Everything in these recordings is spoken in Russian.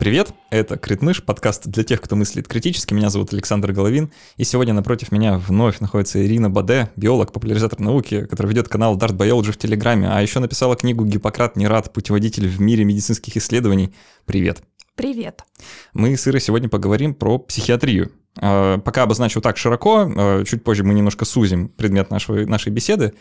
Привет, это Критмыш, подкаст для тех, кто мыслит критически. Меня зовут Александр Головин, и сегодня напротив меня вновь находится Ирина Баде, биолог, популяризатор науки, который ведет канал Dart Biology в Телеграме, а еще написала книгу «Гиппократ не рад. Путеводитель в мире медицинских исследований». Привет. Привет. Мы с Ирой сегодня поговорим про психиатрию. А, пока обозначу так широко, а, чуть позже мы немножко сузим предмет нашей, нашей беседы.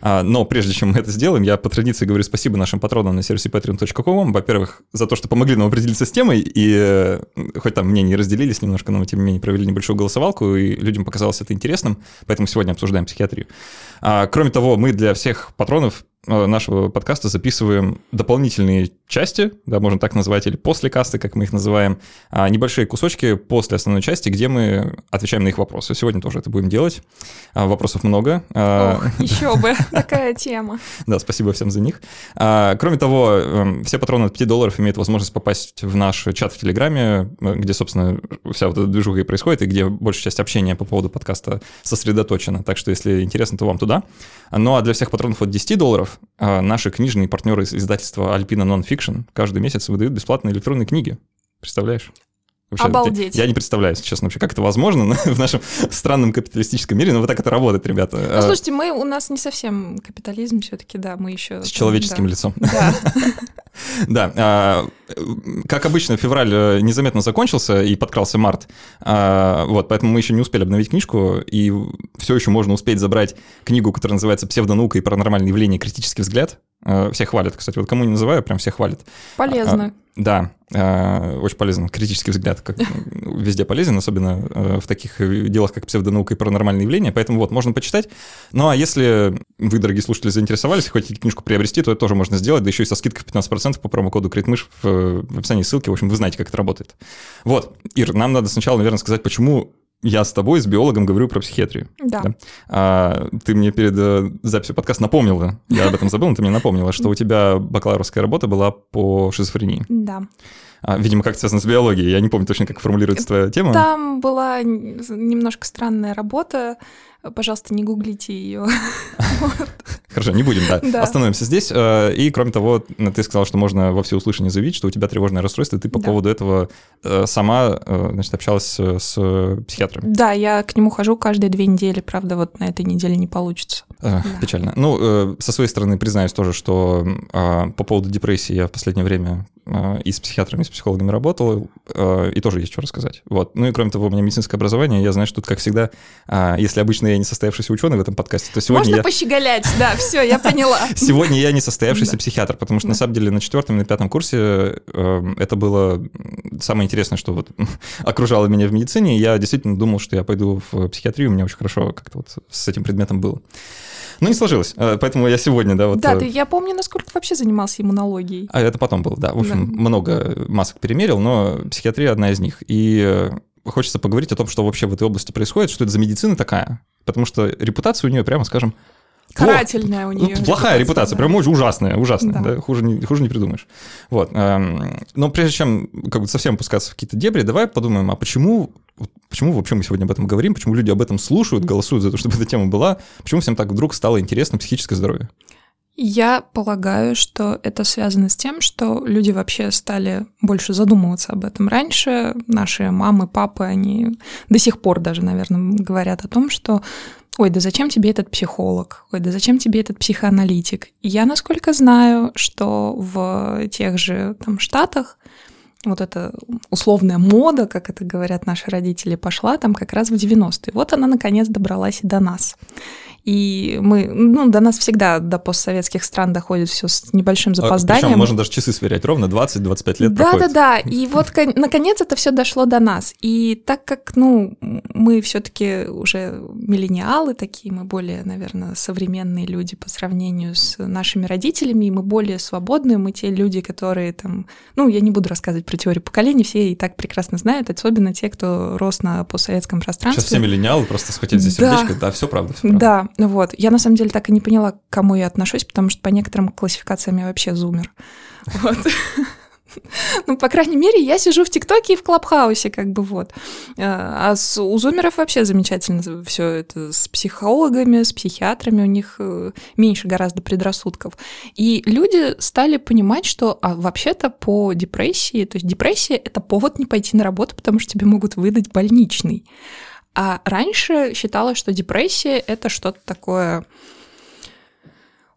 А, но прежде чем мы это сделаем, я по традиции говорю спасибо нашим патронам на сервисе patreon.com. Во-первых, за то, что помогли нам определиться с темой, и э, хоть там мнения разделились немножко, но мы, тем не менее, провели небольшую голосовалку, и людям показалось это интересным, поэтому сегодня обсуждаем психиатрию. Кроме того, мы для всех патронов нашего подкаста записываем дополнительные части, да, можно так назвать, или после касты, как мы их называем, а, небольшие кусочки после основной части, где мы отвечаем на их вопросы. Сегодня тоже это будем делать. А, вопросов много. А, Ох, еще бы, такая тема. Да, спасибо всем за них. Кроме того, эм, все патроны от 5 долларов имеют возможность попасть в наш чат в Телеграме, э, где, собственно, вся вот эта движуха и происходит, и где большая часть общения по поводу подкаста сосредоточена. Так что, если интересно, то вам туда. Ну а для всех патронов от 10 долларов а, наши книжные партнеры из издательства Alpina Nonfiction каждый месяц выдают бесплатные электронные книги. Представляешь? Вообще, Обалдеть. Я не представляю, если честно, вообще, как это возможно в нашем странном капиталистическом мире, но вот так это работает, ребята. Ну, слушайте, мы, у нас не совсем капитализм все-таки, да, мы еще... С человеческим да. лицом. Да. Да, а, как обычно, февраль э, незаметно закончился и подкрался март, а, вот, поэтому мы еще не успели обновить книжку, и все еще можно успеть забрать книгу, которая называется «Псевдонаука и паранормальные явления. Критический взгляд». А, все хвалят, кстати, вот кому не называю, прям все хвалят. Полезно. Да, э, очень полезно. Критический взгляд как везде полезен, особенно э, в таких делах, как псевдонаука и паранормальные явления. Поэтому вот, можно почитать. Ну а если вы, дорогие слушатели, заинтересовались хотите книжку приобрести, то это тоже можно сделать, да еще и со скидкой в 15% по промокоду Критмыш в описании ссылки. В общем, вы знаете, как это работает. Вот, Ир, нам надо сначала, наверное, сказать, почему я с тобой, с биологом, говорю про психиатрию. Да. да? А, ты мне перед э, записью подкаста напомнила, я об этом забыл, но ты мне напомнила, что у тебя бакалаврская работа была по шизофрении. Да. А, видимо, как связано с биологией. Я не помню точно, как формулируется твоя тема. Там была немножко странная работа. Пожалуйста, не гуглите ее. Хорошо, не будем, да. Остановимся здесь. Э, и, кроме того, ты сказал, что можно во всеуслышание заявить, что у тебя тревожное расстройство, и ты по поводу этого э, сама, э, значит, общалась с психиатром. Да, я к нему хожу каждые две недели, правда, вот на этой неделе не получится. Печально. Ну, со своей стороны признаюсь тоже, что по поводу депрессии я в последнее время и с психиатрами, и с психологами работал, и тоже есть что рассказать. Вот. Ну и кроме того, у меня медицинское образование, я знаю, что тут, как всегда, если обычно я не состоявшийся ученый в этом подкасте, то сегодня Можно я... пощеголять, да, все, я поняла. Сегодня я не состоявшийся психиатр, потому что на самом деле на четвертом и на пятом курсе эм, это было самое интересное, что вот окружало меня в медицине. Я действительно думал, что я пойду в психиатрию, у меня очень хорошо как-то вот с этим предметом было. Но не сложилось, э, поэтому я сегодня, да, вот... Да, э, ты, я помню, насколько вообще занимался иммунологией. А это потом было, да. В общем, да. много масок перемерил, но психиатрия одна из них. И э, хочется поговорить о том, что вообще в этой области происходит, что это за медицина такая. Потому что репутация у нее, прямо скажем, Карательная у нее. Ну, плохая репутация, да. прям очень ужасная, ужасная, да. да? Хуже, не, хуже не придумаешь. Вот. Эм, но прежде чем как бы совсем пускаться в какие-то дебри, давай подумаем, а почему, почему вообще мы сегодня об этом говорим, почему люди об этом слушают, голосуют за то, чтобы эта тема была, почему всем так вдруг стало интересно психическое здоровье? Я полагаю, что это связано с тем, что люди вообще стали больше задумываться об этом. Раньше наши мамы, папы, они до сих пор даже, наверное, говорят о том, что ой, да зачем тебе этот психолог, ой, да зачем тебе этот психоаналитик. я, насколько знаю, что в тех же там штатах вот эта условная мода, как это говорят наши родители, пошла там как раз в 90-е. Вот она, наконец, добралась и до нас. И мы, ну, до нас всегда, до постсоветских стран доходит все с небольшим а, запозданием. Причем можно даже часы сверять, ровно 20-25 лет Да, проходит. да, да. И вот, наконец, это все дошло до нас. И так как, ну, мы все-таки уже миллениалы такие, мы более, наверное, современные люди по сравнению с нашими родителями, и мы более свободные, мы те люди, которые там, ну, я не буду рассказывать про теорию поколений, все и так прекрасно знают, особенно те, кто рос на постсоветском пространстве. Сейчас все миллениалы просто схватили за сердечко, да, да все правда, все правда. Да, вот. Я на самом деле так и не поняла, к кому я отношусь, потому что по некоторым классификациям я вообще зумер. Вот. Ну, по крайней мере, я сижу в ТикТоке и в Клабхаусе, как бы вот. А, а с, у зумеров вообще замечательно все это с психологами, с психиатрами, у них э, меньше гораздо предрассудков. И люди стали понимать, что а вообще-то по депрессии, то есть депрессия — это повод не пойти на работу, потому что тебе могут выдать больничный. А раньше считалось, что депрессия — это что-то такое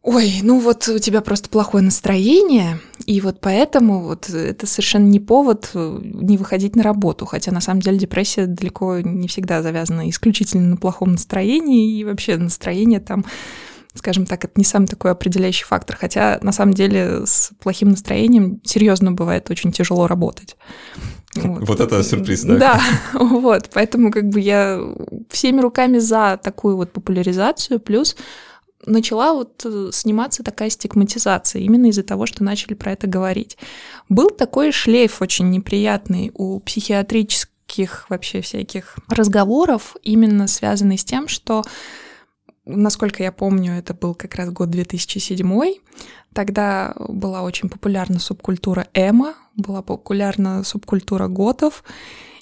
Ой, ну вот у тебя просто плохое настроение, и вот поэтому вот это совершенно не повод э, не выходить на работу, хотя на самом деле депрессия далеко не всегда завязана исключительно на плохом настроении, и вообще настроение там скажем так, это не самый такой определяющий фактор. Хотя на самом деле с плохим настроением серьезно бывает очень тяжело работать. Вот. вот это сюрприз, да? Да, вот, поэтому как бы я всеми руками за такую вот популяризацию, плюс начала вот э, сниматься такая стигматизация именно из-за того, что начали про это говорить. Был такой шлейф очень неприятный у психиатрических вообще всяких разговоров, именно связанный с тем, что насколько я помню, это был как раз год 2007. Тогда была очень популярна субкультура эмо, была популярна субкультура готов.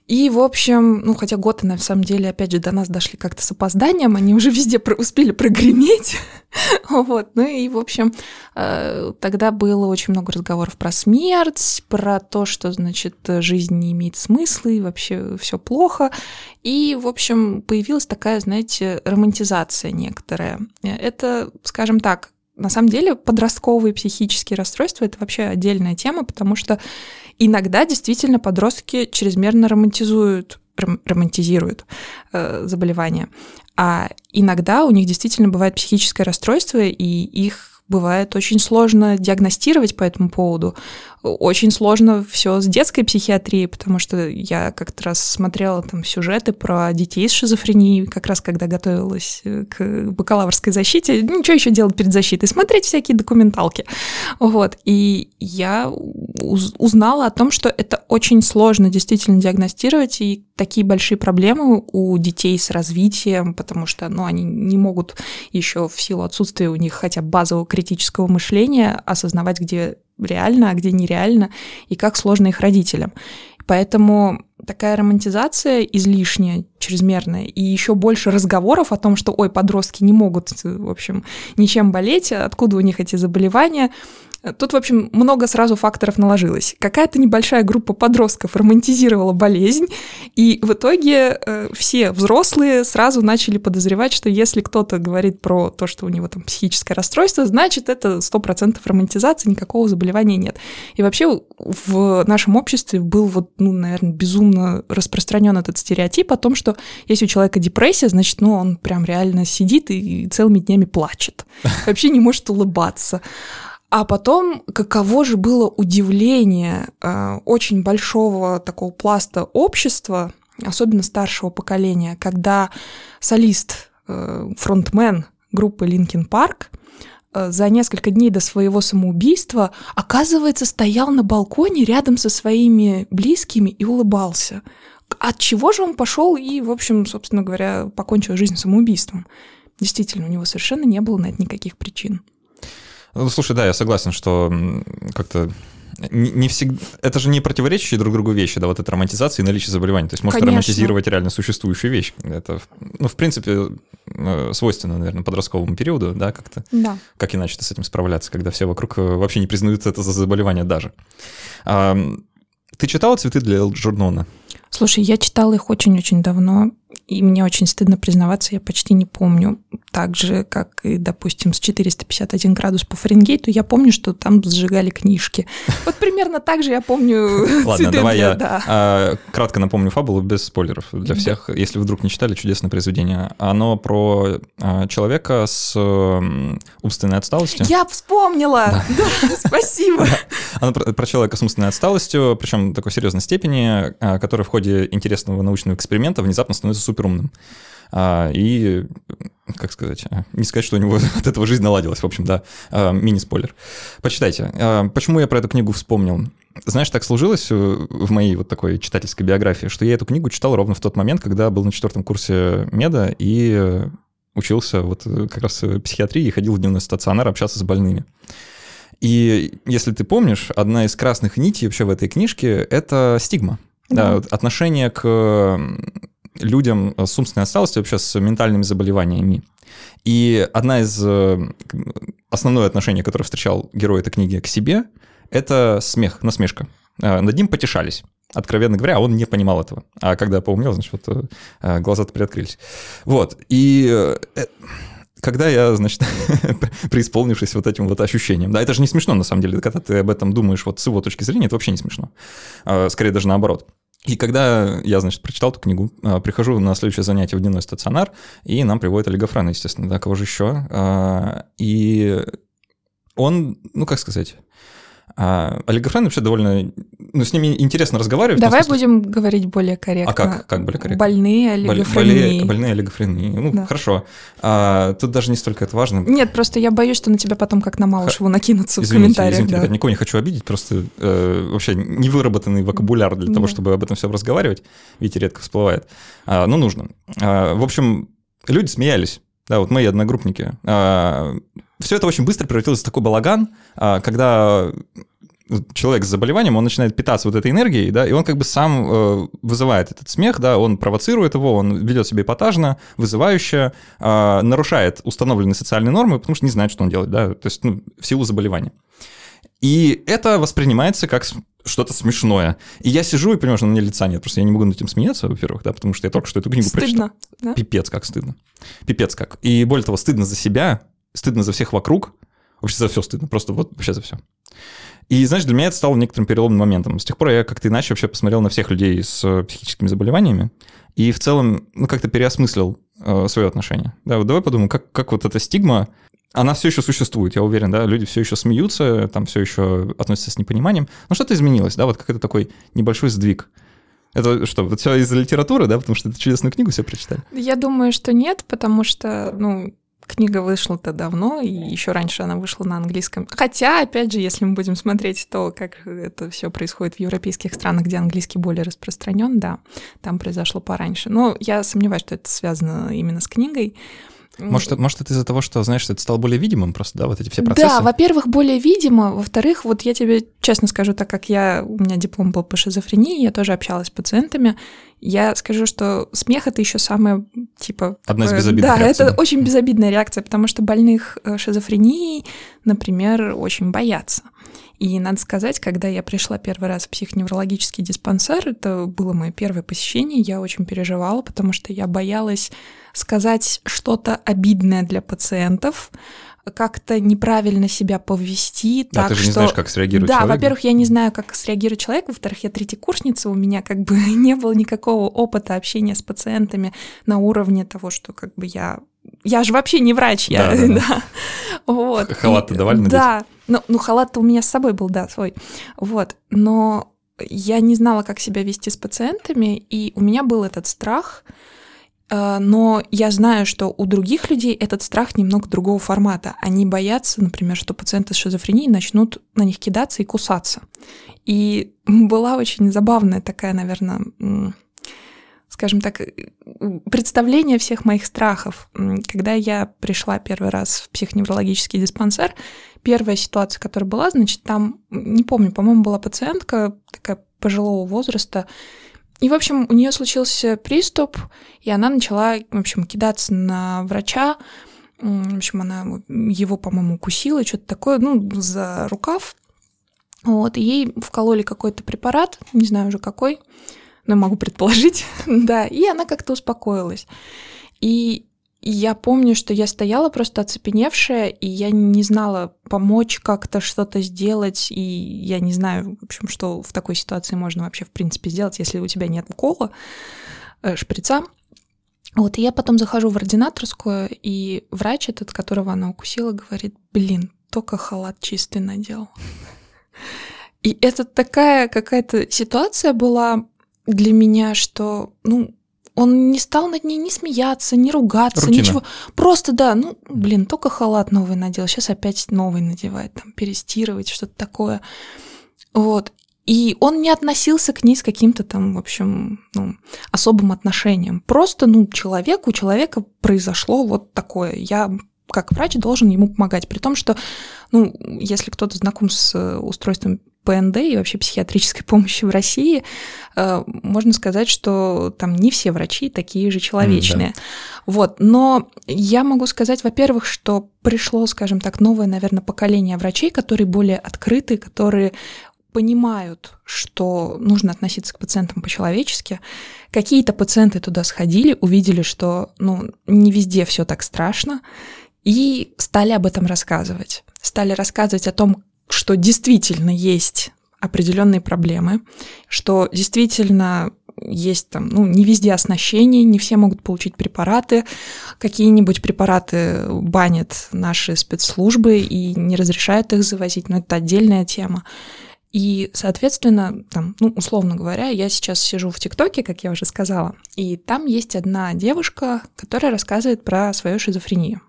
И, в общем, ну, хотя готы, на самом деле, опять же, до нас дошли как-то с опозданием, они уже везде про- успели прогреметь. вот, ну и, в общем, э, тогда было очень много разговоров про смерть, про то, что, значит, жизнь не имеет смысла и вообще все плохо. И, в общем, появилась такая, знаете, романтизация некоторая. Это, скажем так, на самом деле подростковые психические расстройства это вообще отдельная тема, потому что иногда действительно подростки чрезмерно романтизуют ром- романтизируют э, заболевания. А иногда у них действительно бывает психическое расстройство, и их бывает очень сложно диагностировать по этому поводу. Очень сложно все с детской психиатрией, потому что я как-то раз смотрела там сюжеты про детей с шизофренией, как раз когда готовилась э, к бакалаврской защите. Ничего еще делать перед защитой? Смотреть всякие документалки. Вот. И я узнала о том, что это очень сложно действительно диагностировать, и такие большие проблемы у детей с развитием, потому что ну, они не могут еще в силу отсутствия у них хотя бы базового критического мышления осознавать, где реально, а где нереально, и как сложно их родителям. Поэтому такая романтизация излишняя, чрезмерная, и еще больше разговоров о том, что, ой, подростки не могут, в общем, ничем болеть, откуда у них эти заболевания, Тут, в общем, много сразу факторов наложилось. Какая-то небольшая группа подростков романтизировала болезнь, и в итоге э, все взрослые сразу начали подозревать, что если кто-то говорит про то, что у него там психическое расстройство, значит, это 100% романтизация, никакого заболевания нет. И вообще в нашем обществе был вот, ну, наверное, безумно распространен этот стереотип о том, что если у человека депрессия, значит, ну, он прям реально сидит и целыми днями плачет. Вообще не может улыбаться. А потом, каково же было удивление э, очень большого такого пласта общества, особенно старшего поколения, когда солист, э, фронтмен группы Linkin Park э, за несколько дней до своего самоубийства, оказывается, стоял на балконе рядом со своими близкими и улыбался. От чего же он пошел и, в общем, собственно говоря, покончил жизнь самоубийством? Действительно, у него совершенно не было на это никаких причин. Ну, слушай, да, я согласен, что как-то не, не всегда... Это же не противоречащие друг другу вещи, да, вот эта романтизация и наличие заболеваний. То есть можно романтизировать реально существующую вещь. Это, ну, в принципе, э, свойственно, наверное, подростковому периоду, да, как-то. Да. Как иначе-то с этим справляться, когда все вокруг э, вообще не признают это за заболевание даже. Ты читала «Цветы для Элджернона»? Слушай, я читала их очень-очень давно, и мне очень стыдно признаваться, я почти не помню. Так же, как и, допустим, с 451 градус по Фаренгейту, я помню, что там сжигали книжки. Вот примерно так же я помню Ладно, давай я а, кратко напомню фабулу без спойлеров для всех. Если вдруг не читали, чудесное произведение. Оно про а, человека с умственной отсталостью. Я вспомнила! Да, спасибо! Оно про человека с умственной отсталостью, причем такой серьезной степени, а, который в ходе интересного научного эксперимента внезапно становится суперумным. А, и, как сказать, а, не сказать, что у него от этого жизнь наладилась, в общем, да, а, мини-спойлер. Почитайте. А, почему я про эту книгу вспомнил? Знаешь, так сложилось в моей вот такой читательской биографии, что я эту книгу читал ровно в тот момент, когда был на четвертом курсе меда и учился вот как раз в психиатрии и ходил в дневной стационар общаться с больными. И если ты помнишь, одна из красных нитей вообще в этой книжке — это стигма. Да. Да, вот отношение к людям с умственной отсталостью, вообще с ментальными заболеваниями. И одна из э, основное отношение, которое встречал герой этой книги к себе, это смех, насмешка. Э, над ним потешались. Откровенно говоря, он не понимал этого. А когда поумнел, значит, вот э, глаза-то приоткрылись. Вот. И когда я, значит, преисполнившись вот этим вот ощущением, да, это же не смешно на самом деле, когда ты об этом думаешь вот с его точки зрения, это вообще не смешно. Скорее даже наоборот. И когда я, значит, прочитал эту книгу, а, прихожу на следующее занятие в дневной стационар, и нам приводит Олега Френа, естественно, да, кого же еще. А, и он, ну, как сказать, а вообще довольно... Ну, с ними интересно разговаривать. Давай будем говорить более корректно. А как, как более корректно? Больные олигофрении. Больные олигофрении. Ну, да. хорошо. А, тут даже не столько это важно. Нет, просто я боюсь, что на тебя потом как на Малышеву накинутся извините, в комментариях. Извините, да. ребят, никого не хочу обидеть, просто э, вообще невыработанный вокабуляр для того, да. чтобы об этом все разговаривать. Видите, редко всплывает. А, но нужно. А, в общем, люди смеялись да, вот мои одногруппники. А, Все это очень быстро превратилось в такой балаган, а, когда человек с заболеванием, он начинает питаться вот этой энергией, да, и он как бы сам э, вызывает этот смех, да, он провоцирует его, он ведет себя эпатажно, вызывающе, э, нарушает установленные социальные нормы, потому что не знает, что он делает, да, то есть ну, в силу заболевания. И это воспринимается как что-то смешное. И я сижу и понимаю, что на мне лица нет. Просто я не могу над этим смеяться, во-первых, да, потому что я только что эту книгу стыдно, прочитал. Да? Пипец, как стыдно. Пипец как. И более того, стыдно за себя, стыдно за всех вокруг. Вообще за все стыдно, просто вот вообще за все. И, знаешь, для меня это стало некоторым переломным моментом. С тех пор я как-то иначе вообще посмотрел на всех людей с психическими заболеваниями и в целом, ну, как-то переосмыслил э, свое отношение. Да, вот давай подумаем, как, как вот эта стигма она все еще существует, я уверен, да, люди все еще смеются, там все еще относятся с непониманием, но что-то изменилось, да, вот какой-то такой небольшой сдвиг. Это что, вот все из-за литературы, да, потому что эту чудесную книгу все прочитали? Я думаю, что нет, потому что, ну, книга вышла-то давно, и еще раньше она вышла на английском. Хотя, опять же, если мы будем смотреть то, как это все происходит в европейских странах, где английский более распространен, да, там произошло пораньше. Но я сомневаюсь, что это связано именно с книгой. Может, может это из-за того, что, знаешь, это стало более видимым просто, да, вот эти все процессы? Да, во-первых, более видимо, во-вторых, вот я тебе честно скажу, так как я, у меня диплом был по шизофрении, я тоже общалась с пациентами, я скажу, что смех это еще самое, типа... Одна из безобидных Да, реакций. это очень безобидная реакция, потому что больных э, шизофренией, например, очень боятся. И надо сказать, когда я пришла первый раз в психоневрологический диспансер, это было мое первое посещение, я очень переживала, потому что я боялась сказать что-то обидное для пациентов, как-то неправильно себя повести. Да, так, ты же что... не знаешь, как среагирует да, человек. Да, во-первых, я не знаю, как среагирует человек, во-вторых, я третьекурсница, у меня как бы не было никакого опыта общения с пациентами на уровне того, что как бы я... Я же вообще не врач, я... Да, да, да. Вот. Халат-то давали надеть? Да, ну, ну халат-то у меня с собой был, да, свой. Вот, но я не знала, как себя вести с пациентами, и у меня был этот страх — но я знаю, что у других людей этот страх немного другого формата. Они боятся, например, что пациенты с шизофренией начнут на них кидаться и кусаться. И была очень забавная такая, наверное, скажем так, представление всех моих страхов. Когда я пришла первый раз в психоневрологический диспансер, первая ситуация, которая была, значит, там, не помню, по-моему, была пациентка такая пожилого возраста, и, в общем, у нее случился приступ, и она начала, в общем, кидаться на врача. В общем, она его, по-моему, укусила, что-то такое, ну, за рукав. Вот, и ей вкололи какой-то препарат, не знаю уже какой, но могу предположить, да, и она как-то успокоилась. И я помню, что я стояла просто оцепеневшая, и я не знала помочь как-то что-то сделать, и я не знаю, в общем, что в такой ситуации можно вообще в принципе сделать, если у тебя нет укола, э, шприца. Вот, и я потом захожу в ординаторскую, и врач этот, которого она укусила, говорит, блин, только халат чистый надел. И это такая какая-то ситуация была для меня, что, ну, он не стал над ней ни смеяться, ни ругаться, Рутина. ничего. Просто, да, ну, блин, только халат новый надел, сейчас опять новый надевает, там, перестирывать, что-то такое. Вот. И он не относился к ней с каким-то там, в общем, ну, особым отношением. Просто, ну, человек, у человека произошло вот такое. Я как врач должен ему помогать. При том, что, ну, если кто-то знаком с э, устройством ПНД и вообще психиатрической помощи в России, э, можно сказать, что там не все врачи такие же человечные. Mm, да. Вот, но я могу сказать, во-первых, что пришло, скажем так, новое, наверное, поколение врачей, которые более открыты, которые понимают, что нужно относиться к пациентам по-человечески. Какие-то пациенты туда сходили, увидели, что ну, не везде все так страшно, и стали об этом рассказывать. Стали рассказывать о том, что действительно есть определенные проблемы, что действительно есть там, ну, не везде оснащение, не все могут получить препараты, какие-нибудь препараты банят наши спецслужбы и не разрешают их завозить, но это отдельная тема. И, соответственно, там, ну, условно говоря, я сейчас сижу в ТикТоке, как я уже сказала, и там есть одна девушка, которая рассказывает про свою шизофрению.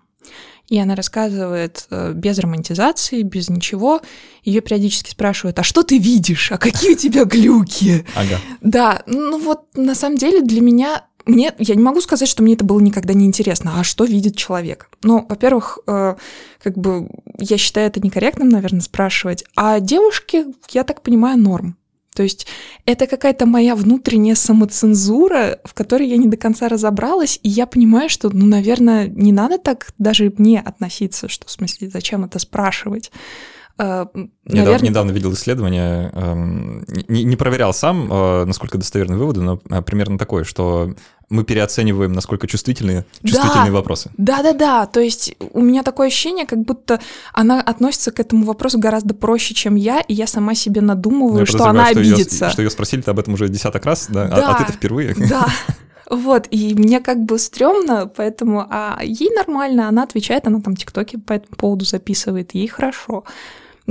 И она рассказывает э, без романтизации, без ничего. Ее периодически спрашивают, а что ты видишь? А какие у тебя глюки? Ага. Да, ну вот на самом деле для меня мне, я не могу сказать, что мне это было никогда не интересно, а что видит человек. Ну, во-первых, э, как бы я считаю это некорректным, наверное, спрашивать. А девушки, я так понимаю, норм. То есть это какая-то моя внутренняя самоцензура, в которой я не до конца разобралась, и я понимаю, что, ну, наверное, не надо так даже мне относиться, что в смысле, зачем это спрашивать. Наверное... Я недавно, недавно видел исследование, эм, не, не проверял сам, э, насколько достоверны выводы, но э, примерно такое, что мы переоцениваем, насколько чувствительные, чувствительные да, вопросы. Да-да-да, то есть у меня такое ощущение, как будто она относится к этому вопросу гораздо проще, чем я, и я сама себе надумываю, что она что обидится. Ее, что ее спросили об этом уже десяток раз, да, да а, а ты-то впервые. Да, Вот, и мне как бы стрёмно, поэтому, а ей нормально, она отвечает, она там тиктоки по этому поводу записывает, ей хорошо.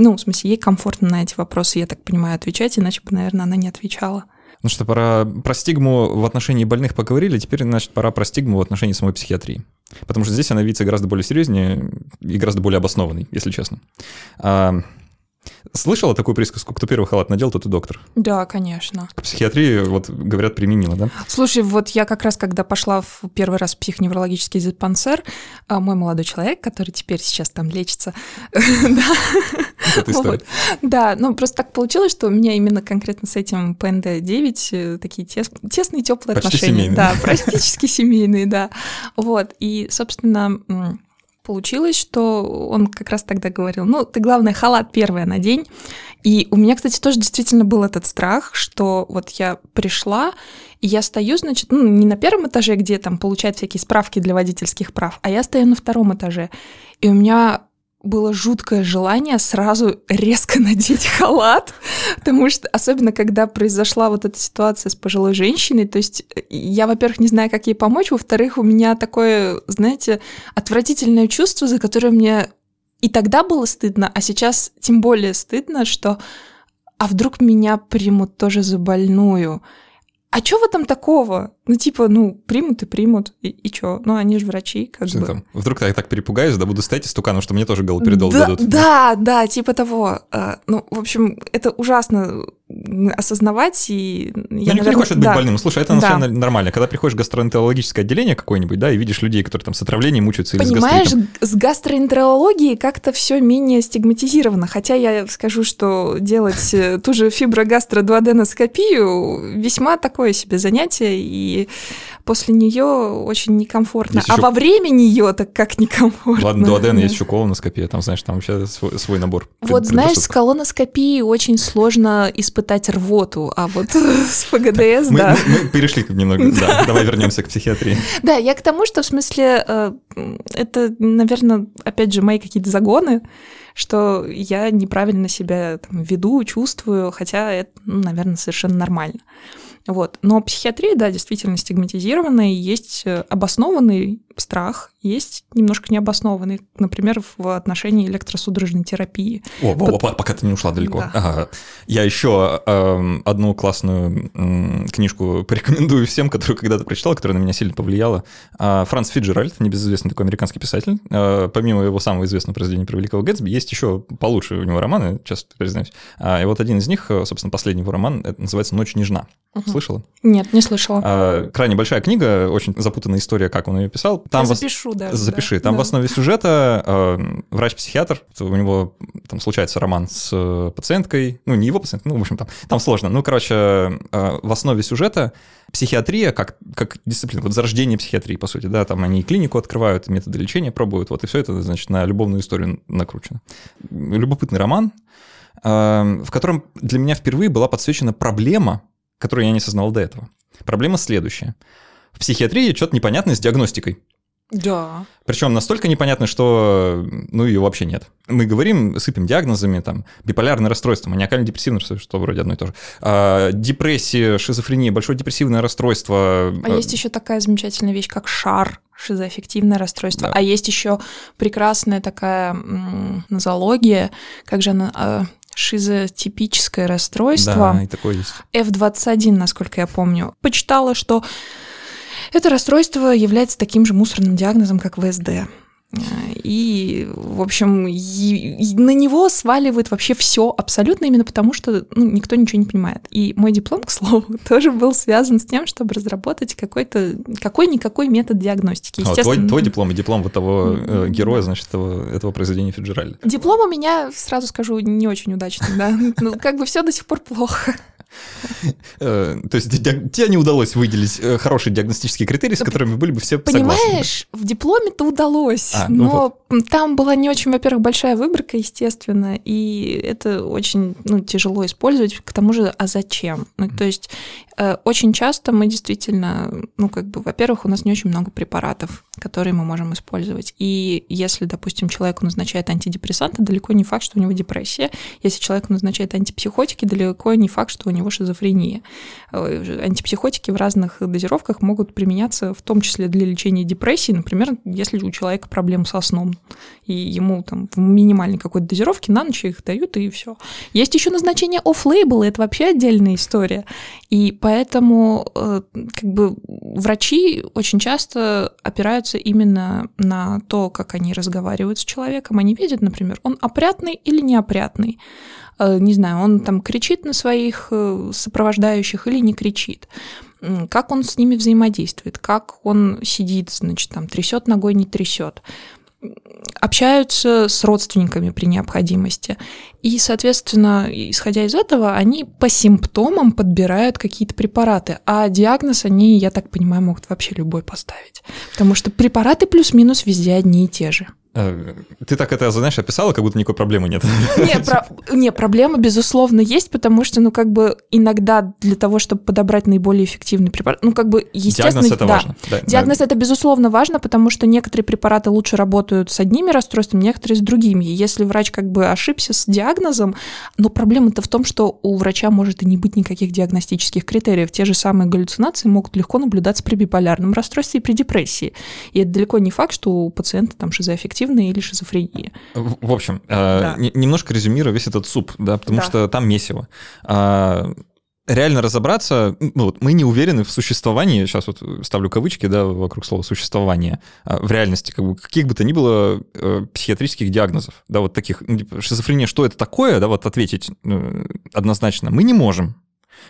Ну, в смысле, ей комфортно на эти вопросы, я так понимаю, отвечать, иначе бы, наверное, она не отвечала. Ну что, пора про стигму в отношении больных поговорили, теперь, значит, пора про стигму в отношении самой психиатрии. Потому что здесь она видится гораздо более серьезнее и гораздо более обоснованной, если честно. А, Слышала такую присказку, кто первый халат надел, тот и доктор? Да, конечно. К психиатрии, вот, говорят, применила, да? Слушай, вот я как раз, когда пошла в первый раз в психоневрологический диспансер, а, мой молодой человек, который теперь сейчас там лечится, да. Да, ну просто так получилось, что у меня именно конкретно с этим ПНД-9 э, такие тесные, теплые отношения. Да, практически семейные, да. Вот, и, собственно, получилось, что он как раз тогда говорил, ну, ты, главное, халат первое надень. И у меня, кстати, тоже действительно был этот страх, что вот я пришла, и я стою, значит, ну, не на первом этаже, где там получают всякие справки для водительских прав, а я стою на втором этаже. И у меня было жуткое желание сразу резко надеть халат, потому что, особенно когда произошла вот эта ситуация с пожилой женщиной, то есть э, я, во-первых, не знаю, как ей помочь, во-вторых, у меня такое, знаете, отвратительное чувство, за которое мне и тогда было стыдно, а сейчас тем более стыдно, что а вдруг меня примут тоже за больную? а что в этом такого? Ну, типа, ну, примут и примут, и, и чё? Ну, они же врачи, как что бы. Там? Вдруг я так перепугаюсь, да буду стоять стуканом, что мне тоже галоперидол да, дадут. Да, да, типа того. А, ну, в общем, это ужасно осознавать, и я, ну, никто наверное, не хочет быть да. больным. Слушай, это да. нормально. Когда приходишь в гастроэнтерологическое отделение какое-нибудь, да, и видишь людей, которые там с отравлением мучаются или Понимаешь, с гастритом. с гастроэнтерологией как-то все менее стигматизировано. Хотя я скажу, что делать э, ту же фиброгастродуоденоскопию весьма такое себе занятие, и после нее очень некомфортно. Есть а еще... во время нее так как некомфортно. Ладно, дуоден да. есть еще колоноскопия, там, знаешь, там вообще свой, свой набор. Вот знаешь, с колоноскопией очень сложно испытать рвоту, а вот с ФГДС, да. Мы, перешли немного, да, давай вернемся к психиатрии. Да, я к тому, что в смысле э, это, наверное, опять же, мои какие-то загоны, что я неправильно себя там, веду, чувствую, хотя это, ну, наверное, совершенно нормально. Вот. Но психиатрия, да, действительно стигматизированная, есть э, обоснованный страх, есть немножко необоснованный, например, в отношении электросудорожной терапии. О, Под... о, пока ты не ушла далеко. Да. Ага. Я еще э, одну классную э, книжку порекомендую всем, которую когда-то прочитал, которая на меня сильно повлияла. Э, Франц Фиджеральд, небезызвестный такой американский писатель. Э, помимо его самого известного произведения про Великого Гэтсби, есть еще получше у него романы, часто признаюсь. А, и вот один из них, собственно, последний его роман, это называется «Ночь нежна». Угу. Слышала? Нет, не слышала. А, крайне большая книга, очень запутанная история, как он ее писал. Там Я в запишу даже. Запиши. да, Там в да. основе сюжета э, врач-психиатр, у него там случается роман с э, пациенткой, ну, не его пациенткой, ну, в общем, там, там сложно. Ну, короче, э, в основе сюжета психиатрия как, как дисциплина, вот зарождение психиатрии, по сути, да, там они и клинику открывают, и методы лечения пробуют, вот, и все это, значит, на любовную историю накручено. Любопытный роман, э, в котором для меня впервые была подсвечена проблема, которую я не осознавал до этого. Проблема следующая. В психиатрии что-то непонятно с диагностикой. Да. Причем настолько непонятно, что ну ее вообще нет. Мы говорим, сыпем диагнозами, там, биполярное расстройство, маниакально-депрессивное расстройство, что вроде одно и то же. А, депрессия, шизофрения, большое депрессивное расстройство. А есть еще такая замечательная вещь, как шар, шизоаффективное расстройство. Да. А есть еще прекрасная такая м, нозология, как же она, а, шизотипическое расстройство. Да, и такое есть. F21, насколько я помню. Почитала, что это расстройство является таким же мусорным диагнозом, как ВСД. И, в общем, и- и на него сваливают вообще все абсолютно именно потому, что ну, никто ничего не понимает. И мой диплом, к слову, тоже был связан с тем, чтобы разработать какой-то какой-никакой метод диагностики. А твой, твой диплом и диплом вот того э, героя, значит, этого, этого произведения Фиджеральда. Диплом у меня, сразу скажу, не очень удачный, да. Ну, как бы все до сих пор плохо. Э, то есть тебе не удалось выделить э, хорошие диагностические критерии, с которыми были бы все согласны. Понимаешь, в дипломе-то удалось, А, ну но там была не очень, во-первых, большая выборка, естественно, и это очень ну, тяжело использовать. К тому же, а зачем? Ну, то есть очень часто мы действительно, ну, как бы, во-первых, у нас не очень много препаратов, которые мы можем использовать. И если, допустим, человеку назначают антидепрессанты, далеко не факт, что у него депрессия. Если человеку назначают антипсихотики, далеко не факт, что у него шизофрения. Э, Антипсихотики в разных дозировках могут применяться в том числе для лечения депрессии. Например, если у человека проблемы со сном, и ему там в минимальной какой-то дозировке на ночь их дают, и все. Есть еще назначение офф-лейбл, это вообще отдельная история. И поэтому э, как бы врачи очень часто опираются именно на то, как они разговаривают с человеком. Они видят, например, он опрятный или неопрятный. Э, Не знаю, он там кричит на своих э, сопровождающих или не кричит. Как он с ними взаимодействует, как он сидит, значит, там трясет ногой, не трясет общаются с родственниками при необходимости. И, соответственно, исходя из этого, они по симптомам подбирают какие-то препараты. А диагноз они, я так понимаю, могут вообще любой поставить. Потому что препараты плюс-минус везде одни и те же. Э, Ты так это, знаешь, описала, как будто никакой проблемы нет. Не, про- не, проблема, безусловно, есть, потому что, ну, как бы иногда для того, чтобы подобрать наиболее эффективный препарат, ну, как бы, естественно... Диагноз это да, важно. Да, Диагноз это безусловно важно, потому что некоторые препараты лучше работают с одними расстройствами, некоторые с другими. И Если врач как бы ошибся с диагнозом, но проблема-то в том, что у врача может и не быть никаких диагностических критериев. Те же самые галлюцинации могут легко наблюдаться при биполярном расстройстве и при депрессии. И это далеко не факт, что у пациента там шизоаффективная или шизофрения. В общем, э, Да. не- немножко резюмирую весь этот суп, да, потому Да. что там месиво. А, Реально разобраться, ну вот мы не уверены в существовании, сейчас вот ставлю кавычки, да, вокруг слова существование, а, в реальности, как бы, каких бы то ни было э, психиатрических диагнозов, да, вот таких, ну, типа, шизофрения, что это такое, да, вот ответить э, однозначно мы не можем.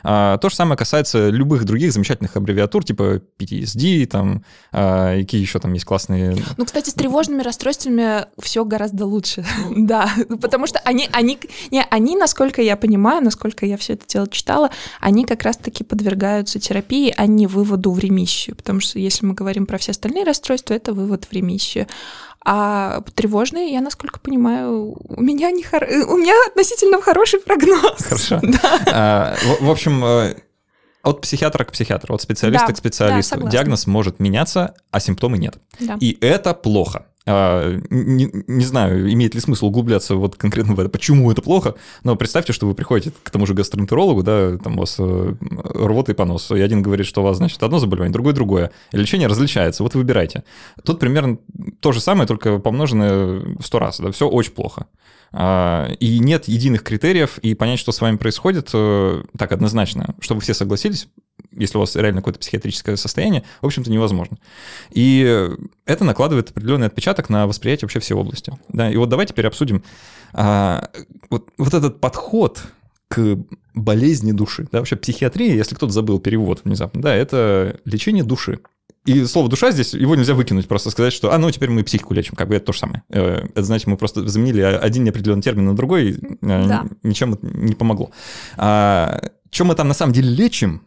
А, то же самое касается любых других замечательных аббревиатур, типа PTSD, там, а, какие еще там есть классные Ну, кстати, с тревожными расстройствами все гораздо лучше. Да, потому что они, они, не, они, насколько я понимаю, насколько я все это дело читала, они как раз-таки подвергаются терапии, а не выводу в ремиссию. Потому что если мы говорим про все остальные расстройства, это вывод в ремиссию. А тревожные, я насколько понимаю, у меня не хор... у меня относительно хороший прогноз. Хорошо. Да. А, В в общем, э, от психиатра к психиатру, от специалиста Да, к специалисту. да. Диагноз может меняться, а симптомы нет. Да. И это плохо. А, Не, не знаю, имеет ли смысл углубляться вот конкретно в это, почему это плохо, но представьте, что вы приходите к тому же гастроэнтерологу, да, там у вас э, рвота и понос, и один говорит, что у вас, значит, одно заболевание, другое другое, и лечение различается, вот выбирайте. Тут примерно то же самое, только помноженное в сто раз, да, все очень плохо. А, И нет единых критериев, и понять, что с вами происходит, э, так однозначно, чтобы все согласились, если у вас реально какое-то психиатрическое состояние, в общем-то, невозможно. И это накладывает определенный отпечаток на восприятие вообще всей области. Да, и вот давай теперь обсудим а, вот, вот этот подход к болезни души. Да, вообще психиатрия, если кто-то забыл перевод внезапно, да, это лечение души. И слово «душа» здесь, его нельзя выкинуть, просто сказать, что, а, ну, теперь мы психику лечим, как бы это то же самое. Э, это значит, мы просто заменили один неопределенный термин на другой, да. ничем не помогло. А, чем мы там на самом деле лечим,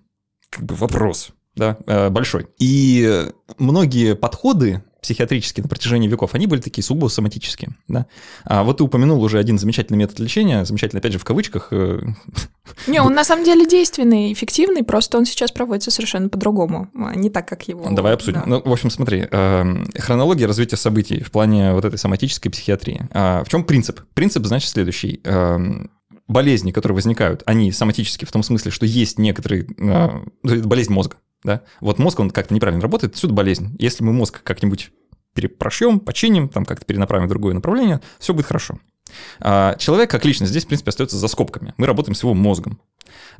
как бы вопрос, да, большой. И многие подходы психиатрические на протяжении веков, они были такие сугубо соматические. Да? А вот ты упомянул уже один замечательный метод лечения, замечательный, опять же, в кавычках. Э, не, он на самом деле действенный, эффективный, просто он сейчас проводится совершенно по-другому, а не так, как его. Давай обсудим. Да. Ну, в общем, смотри, эм, хронология развития событий в плане вот этой соматической психиатрии. А в чем принцип? Принцип, значит, следующий эм, болезни, которые возникают, они соматические в том смысле, что есть некоторые... Э, болезнь мозга, да? Вот мозг, он как-то неправильно работает, отсюда болезнь. Если мы мозг как-нибудь перепрошьем, починим, там как-то перенаправим в другое направление, все будет хорошо. А человек как личность здесь, в принципе, остается за скобками. Мы работаем с его мозгом.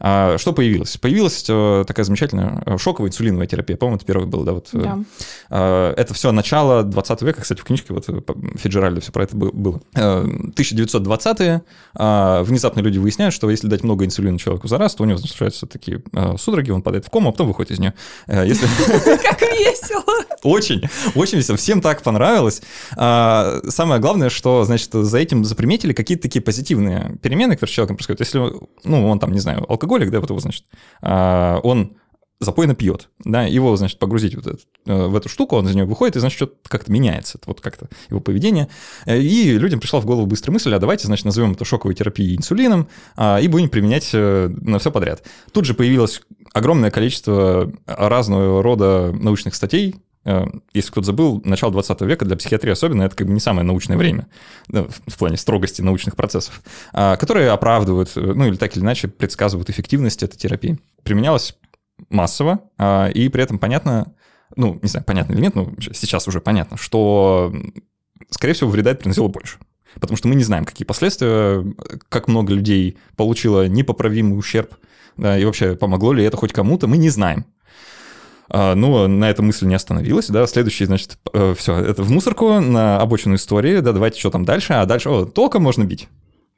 А что появилось? Появилась э, такая замечательная э, шоковая инсулиновая терапия. По-моему, это первый был, да? Вот, э, да. А, это все начало 20 века, кстати, в книжке вот Фиджеральда все про это было. 1920-е. А, внезапно люди выясняют, что если дать много инсулина человеку за раз, то у него случаются такие судороги, он падает в кому, а потом выходит из нее. Если... Как весело! Очень, очень весело. Всем так понравилось. Самое главное, что, значит, за этим заприметили какие-то такие позитивные перемены, которые с человеком происходят. Если, ну, он там, не знаю, алкоголик, да, вот его, значит, а, он запойно пьет, да, его, значит, погрузить вот этот, э, в эту штуку, он из нее выходит, и, значит, что-то как-то меняется, вот как-то его поведение. И людям пришла в голову быстрая мысль, а давайте, значит, назовем это шоковой терапией инсулином, а, и будем применять э, на все подряд. Тут же появилось огромное количество разного рода научных статей, если кто-то забыл, начало 20 века для психиатрии особенно, это как бы не самое научное время в плане строгости научных процессов, а, которые оправдывают, ну или так или иначе предсказывают эффективность этой терапии. Применялось массово, а, и при этом понятно, ну, не знаю, понятно или нет, но сейчас уже понятно, что, скорее всего, вреда это приносило больше. Потому что мы не знаем, какие последствия, как много людей получило непоправимый ущерб, да, и вообще помогло ли это хоть кому-то, мы не знаем. А, ну, на этом мысль не остановилась, да, следующий, значит, э, все, это в мусорку, на обочину истории, да, давайте что там дальше, а дальше, о, током можно бить.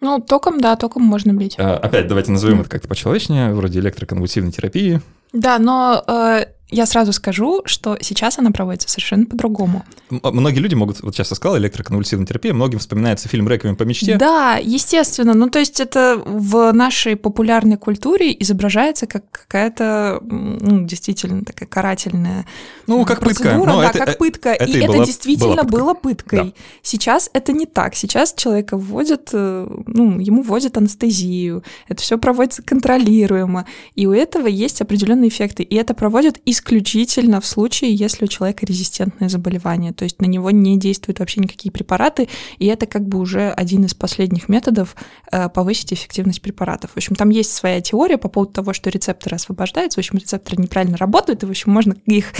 Ну, током, да, током можно бить. А, опять давайте назовем это как-то почеловечнее, вроде электроконвульсивной терапии. Да, но э, я сразу скажу, что сейчас она проводится совершенно по-другому. Многие люди могут, вот сейчас я сказал, электроконвульсивная терапия, многим вспоминается фильм «Реквием по мечте». Да, естественно. Ну, то есть это в нашей популярной культуре изображается как какая-то, ну, действительно, такая карательная Ну, как процедура, пытка. Но да, это, как пытка. Это и, и это действительно было пыткой. Да. Сейчас это не так. Сейчас человека вводят, э, ну, ему вводят анестезию. Это все проводится контролируемо. И у этого есть определенные эффекты. И это проводят из исключительно в случае, если у человека резистентное заболевание, то есть на него не действуют вообще никакие препараты, и это как бы уже один из последних методов э, повысить эффективность препаратов. В общем, там есть своя теория по поводу того, что рецепторы освобождаются, в общем, рецепторы неправильно работают, и, в общем, можно их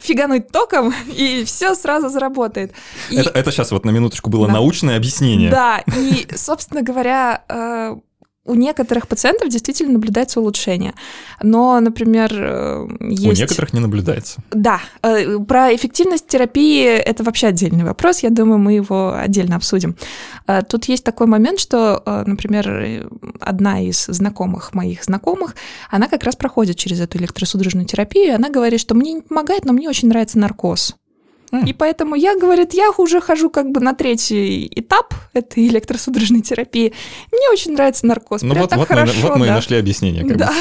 фигануть током, и все сразу заработает. И... Это, это сейчас вот на минуточку было да. научное объяснение. Да, и, собственно говоря, э, у некоторых пациентов действительно наблюдается улучшение. Но, например, э, есть... У некоторых не наблюдается. Да. Э, про эффективность терапии это вообще отдельный вопрос. Я думаю, мы его отдельно обсудим. Э, тут есть такой момент, что, например, одна из знакомых моих знакомых, она как раз проходит через эту электросудорожную терапию, и она говорит, что мне не помогает, но мне очень нравится наркоз. И поэтому я, говорит, я уже хожу как бы на третий этап этой электросудорожной терапии. Мне очень нравится наркоз. Ну вот, так вот, хорошо, мы, вот мы и нашли объяснение как да.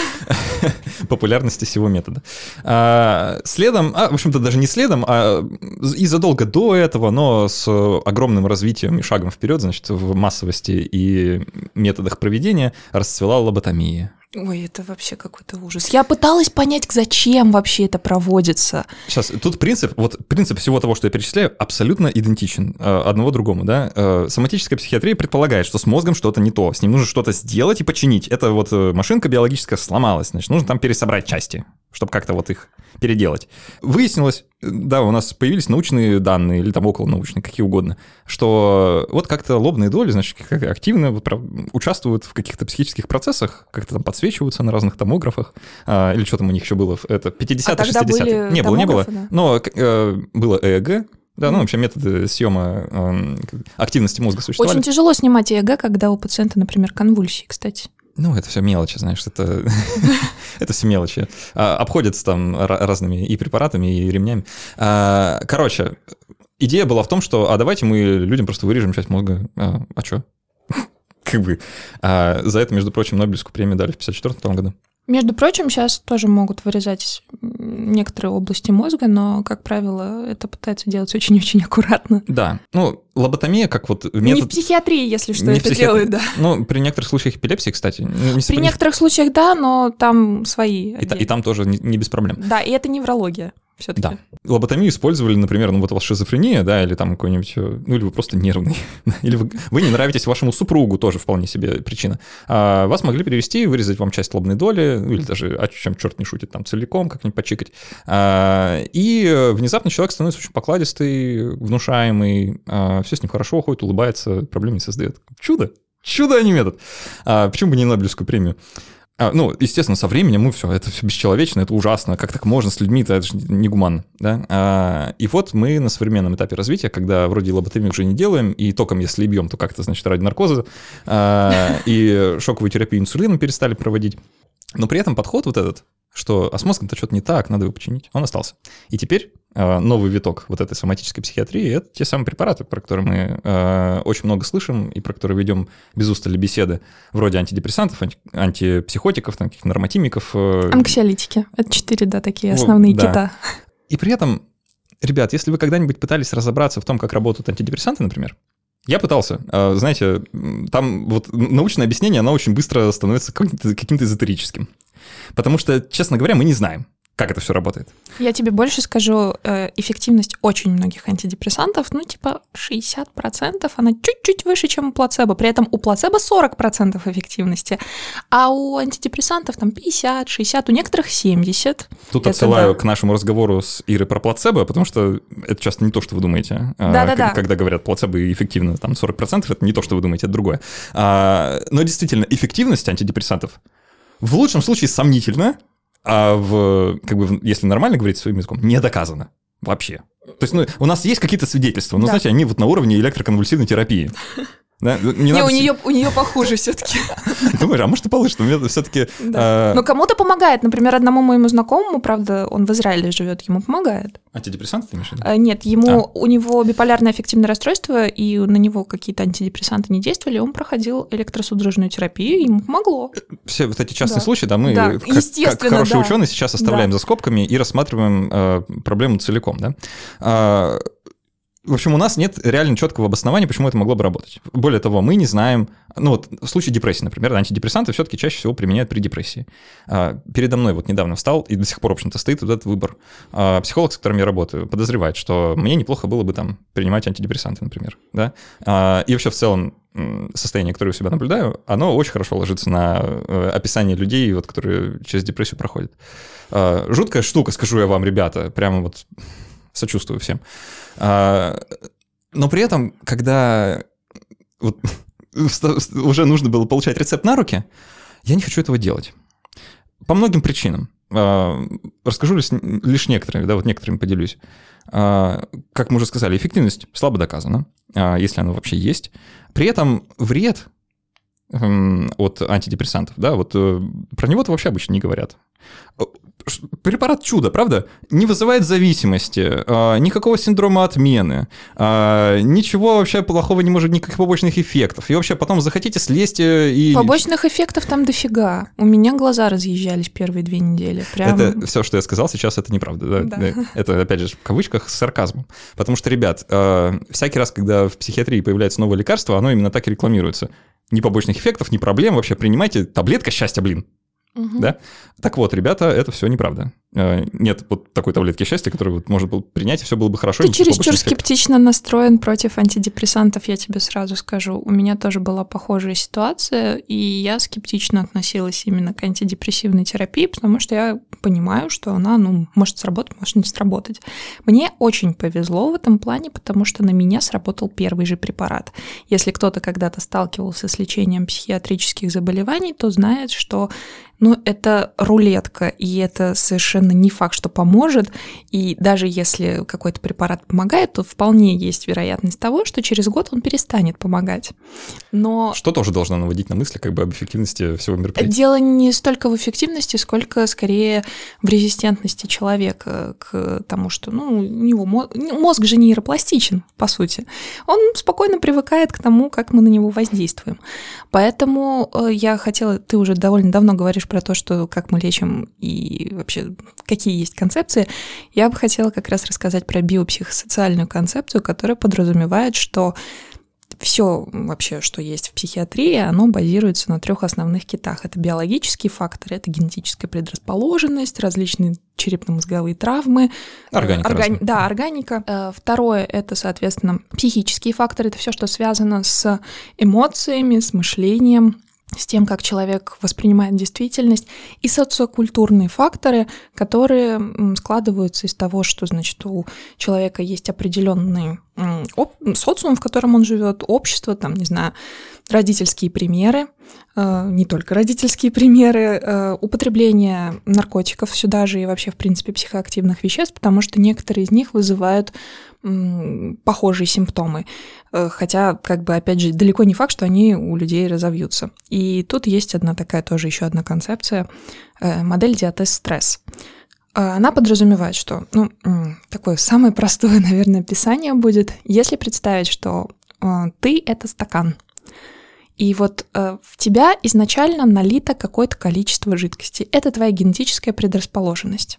бы, популярности всего метода. А, следом, а, в общем-то даже не следом, а и задолго до этого, но с огромным развитием и шагом вперед, значит, в массовости и методах проведения расцвела лоботомия. Ой, это вообще какой-то ужас. Я пыталась понять, зачем вообще это проводится. Сейчас, тут принцип, вот принцип всего того, что я перечисляю, абсолютно идентичен э, одного другому, да. Э, соматическая психиатрия предполагает, что с мозгом что-то не то, с ним нужно что-то сделать и починить. Это вот э, машинка биологическая сломалась, значит, нужно там пересобрать части, чтобы как-то вот их переделать. Выяснилось, да, у нас появились научные данные, или там около научные, какие угодно, что вот как-то лобные доли, значит, как активно вот, участвуют в каких-то психических процессах, как-то там подсвечиваются на разных томографах, а, или что там у них еще было, это 50-е, а 60-е. Не было, не было, да? но э, было ЭЭГ, да, ну вообще методы съема э, активности мозга существовали. Очень тяжело снимать ЭЭГ, когда у пациента, например, конвульсии, кстати. Ну, это все мелочи, знаешь, это, это все мелочи. А, обходятся там разными и препаратами, и ремнями. А, короче, идея была в том, что, а давайте мы людям просто вырежем часть мозга. А, а что? как бы. А за это, между прочим, Нобелевскую премию дали в 1954 году. Между прочим, сейчас тоже могут вырезать некоторые области мозга, но, как правило, это пытается делать очень-очень аккуратно. Да. Ну, лоботомия как вот метод... Не в психиатрии, если что, не это психи... делают, да. Ну, при некоторых случаях эпилепсии, кстати. Не при некоторых случаях, да, но там свои. И, и там тоже не, не без проблем. Да, и это неврология все-таки. Да. Лоботомию использовали, например, ну вот у вас шизофрения, да, или там какой-нибудь, э, ну или вы просто нервный, или вы, вы не нравитесь вашему супругу, тоже вполне себе причина. А вас могли перевести, вырезать вам часть лобной доли, ну или даже, о чем черт не шутит, там целиком как-нибудь почикать. А, и внезапно человек становится очень покладистый, внушаемый, а, все с ним хорошо ходит, улыбается, проблем не создает. Чудо! Чудо, а не метод. А, почему бы не Нобелевскую премию? А, ну, естественно, со временем мы все, это все бесчеловечно, это ужасно, как так можно с людьми-то, это же негуманно, да. А, и вот мы на современном этапе развития, когда вроде лоботомию уже не делаем, и током, если бьем, то как-то, значит, ради наркоза, а, и шоковую терапию инсулином перестали проводить. Но при этом подход вот этот, что а с мозгом-то что-то не так, надо его починить, он остался. И теперь э, новый виток вот этой соматической психиатрии — это те самые препараты, про которые мы э, очень много слышим и про которые ведем без устали беседы, вроде антидепрессантов, анти, антипсихотиков, там, каких-то нормотимиков. Э... Анксиолитики. Это четыре, да, такие основные да. кита. И при этом, ребят, если вы когда-нибудь пытались разобраться в том, как работают антидепрессанты, например, я пытался. А, знаете, там вот научное объяснение, оно очень быстро становится каким-то эзотерическим. Потому что, честно говоря, мы не знаем как это все работает. Я тебе больше скажу, э, эффективность очень многих антидепрессантов, ну, типа 60%, она чуть-чуть выше, чем у плацебо. При этом у плацебо 40% эффективности, а у антидепрессантов там 50, 60, у некоторых 70. Тут это отсылаю да. к нашему разговору с Ирой про плацебо, потому что это часто не то, что вы думаете. Да-да-да. Когда говорят плацебо эффективно, там 40%, это не то, что вы думаете, это другое. А, но действительно, эффективность антидепрессантов в лучшем случае сомнительна, а в, как бы, если нормально говорить своим языком, не доказано вообще. То есть, ну, у нас есть какие-то свидетельства, но, да. знаете, они вот на уровне электроконвульсивной терапии. Да? Не, не у, нее, у нее похуже все-таки. Думаешь, а может и получше, но все-таки... Да. А... Но кому-то помогает. Например, одному моему знакомому, правда, он в Израиле живет, ему помогает. Антидепрессанты ты имеешь в виду? А, нет, ему, а. у него биполярное аффективное расстройство, и на него какие-то антидепрессанты не действовали, он проходил электросудорожную терапию, ему помогло. Все вот эти частые да. случаи, да, мы да, как, как хорошие да. ученые сейчас оставляем да. за скобками и рассматриваем э, проблему целиком, да. В общем, у нас нет реально четкого обоснования, почему это могло бы работать. Более того, мы не знаем, ну вот в случае депрессии, например, антидепрессанты все-таки чаще всего применяют при депрессии. А, передо мной вот недавно встал, и до сих пор, в общем-то, стоит вот этот выбор. А, психолог, с которым я работаю, подозревает, что мне неплохо было бы там принимать антидепрессанты, например, да. А, и вообще в целом состояние, которое у себя наблюдаю, оно очень хорошо ложится на э, описание людей, вот, которые через депрессию проходят. Жуткая штука, скажу я вам, ребята, прямо вот сочувствую всем. А, но при этом, когда вот, уже нужно было получать рецепт на руки, я не хочу этого делать. По многим причинам. А, расскажу лишь, лишь некоторые, да, вот некоторыми поделюсь. А, как мы уже сказали, эффективность слабо доказана, если она вообще есть. При этом вред эм, от антидепрессантов, да, вот э, про него-то вообще обычно не говорят препарат чудо, правда? Не вызывает зависимости, а, никакого синдрома отмены, а, ничего вообще плохого не может, никаких побочных эффектов. И вообще потом захотите слезьте и... Побочных эффектов там дофига. У меня глаза разъезжались первые две недели. Прям... Это все, что я сказал сейчас, это неправда. Да? Да. Это, опять же, в кавычках с сарказмом. Потому что, ребят, а, всякий раз, когда в психиатрии появляется новое лекарство, оно именно так и рекламируется. Ни побочных эффектов, ни проблем, вообще принимайте таблетка счастья, блин. Угу. Да? Так вот, ребята, это все неправда. Э, нет вот такой таблетки счастья, которую вот можно было принять, и все было бы хорошо. Ты чересчур скептично настроен против антидепрессантов, я тебе сразу скажу. У меня тоже была похожая ситуация, и я скептично относилась именно к антидепрессивной терапии, потому что я понимаю, что она, ну, может сработать, может не сработать. Мне очень повезло в этом плане, потому что на меня сработал первый же препарат. Если кто-то когда-то сталкивался с лечением психиатрических заболеваний, то знает, что но это рулетка, и это совершенно не факт, что поможет. И даже если какой-то препарат помогает, то вполне есть вероятность того, что через год он перестанет помогать. Но... Что тоже должно наводить на мысли как бы об эффективности всего мероприятия? Дело не столько в эффективности, сколько скорее в резистентности человека к тому, что ну, у него мозг, мозг же нейропластичен, по сути. Он спокойно привыкает к тому, как мы на него воздействуем. Поэтому э, я хотела, ты уже довольно давно говоришь про то, что как мы лечим и вообще какие есть концепции. Я бы хотела как раз рассказать про биопсихосоциальную концепцию, которая подразумевает, что все вообще, что есть в психиатрии, оно базируется на трех основных китах. Это биологические факторы, это генетическая предрасположенность, различные черепно-мозговые травмы. Органика. Органи... Да, органика. Э, второе — это, соответственно, психические факторы. Это все, что связано с эмоциями, с мышлением, с тем, как человек воспринимает действительность, и социокультурные факторы, которые складываются из того, что, значит, у человека есть определенный социум, в котором он живет, общество, там, не знаю, родительские примеры, э, не только родительские примеры, э, употребление наркотиков сюда же и вообще, в принципе, психоактивных веществ, потому что некоторые из них вызывают похожие симптомы. Э, хотя, как бы, опять же, далеко не факт, что они у людей разовьются. И тут есть одна такая тоже еще одна концепция, модель диатез-стресс. Она подразумевает, что, ну, такое самое простое, наверное, описание будет, если представить, что ты — это стакан — и вот э, в тебя изначально налито какое-то количество жидкости. Это твоя генетическая предрасположенность.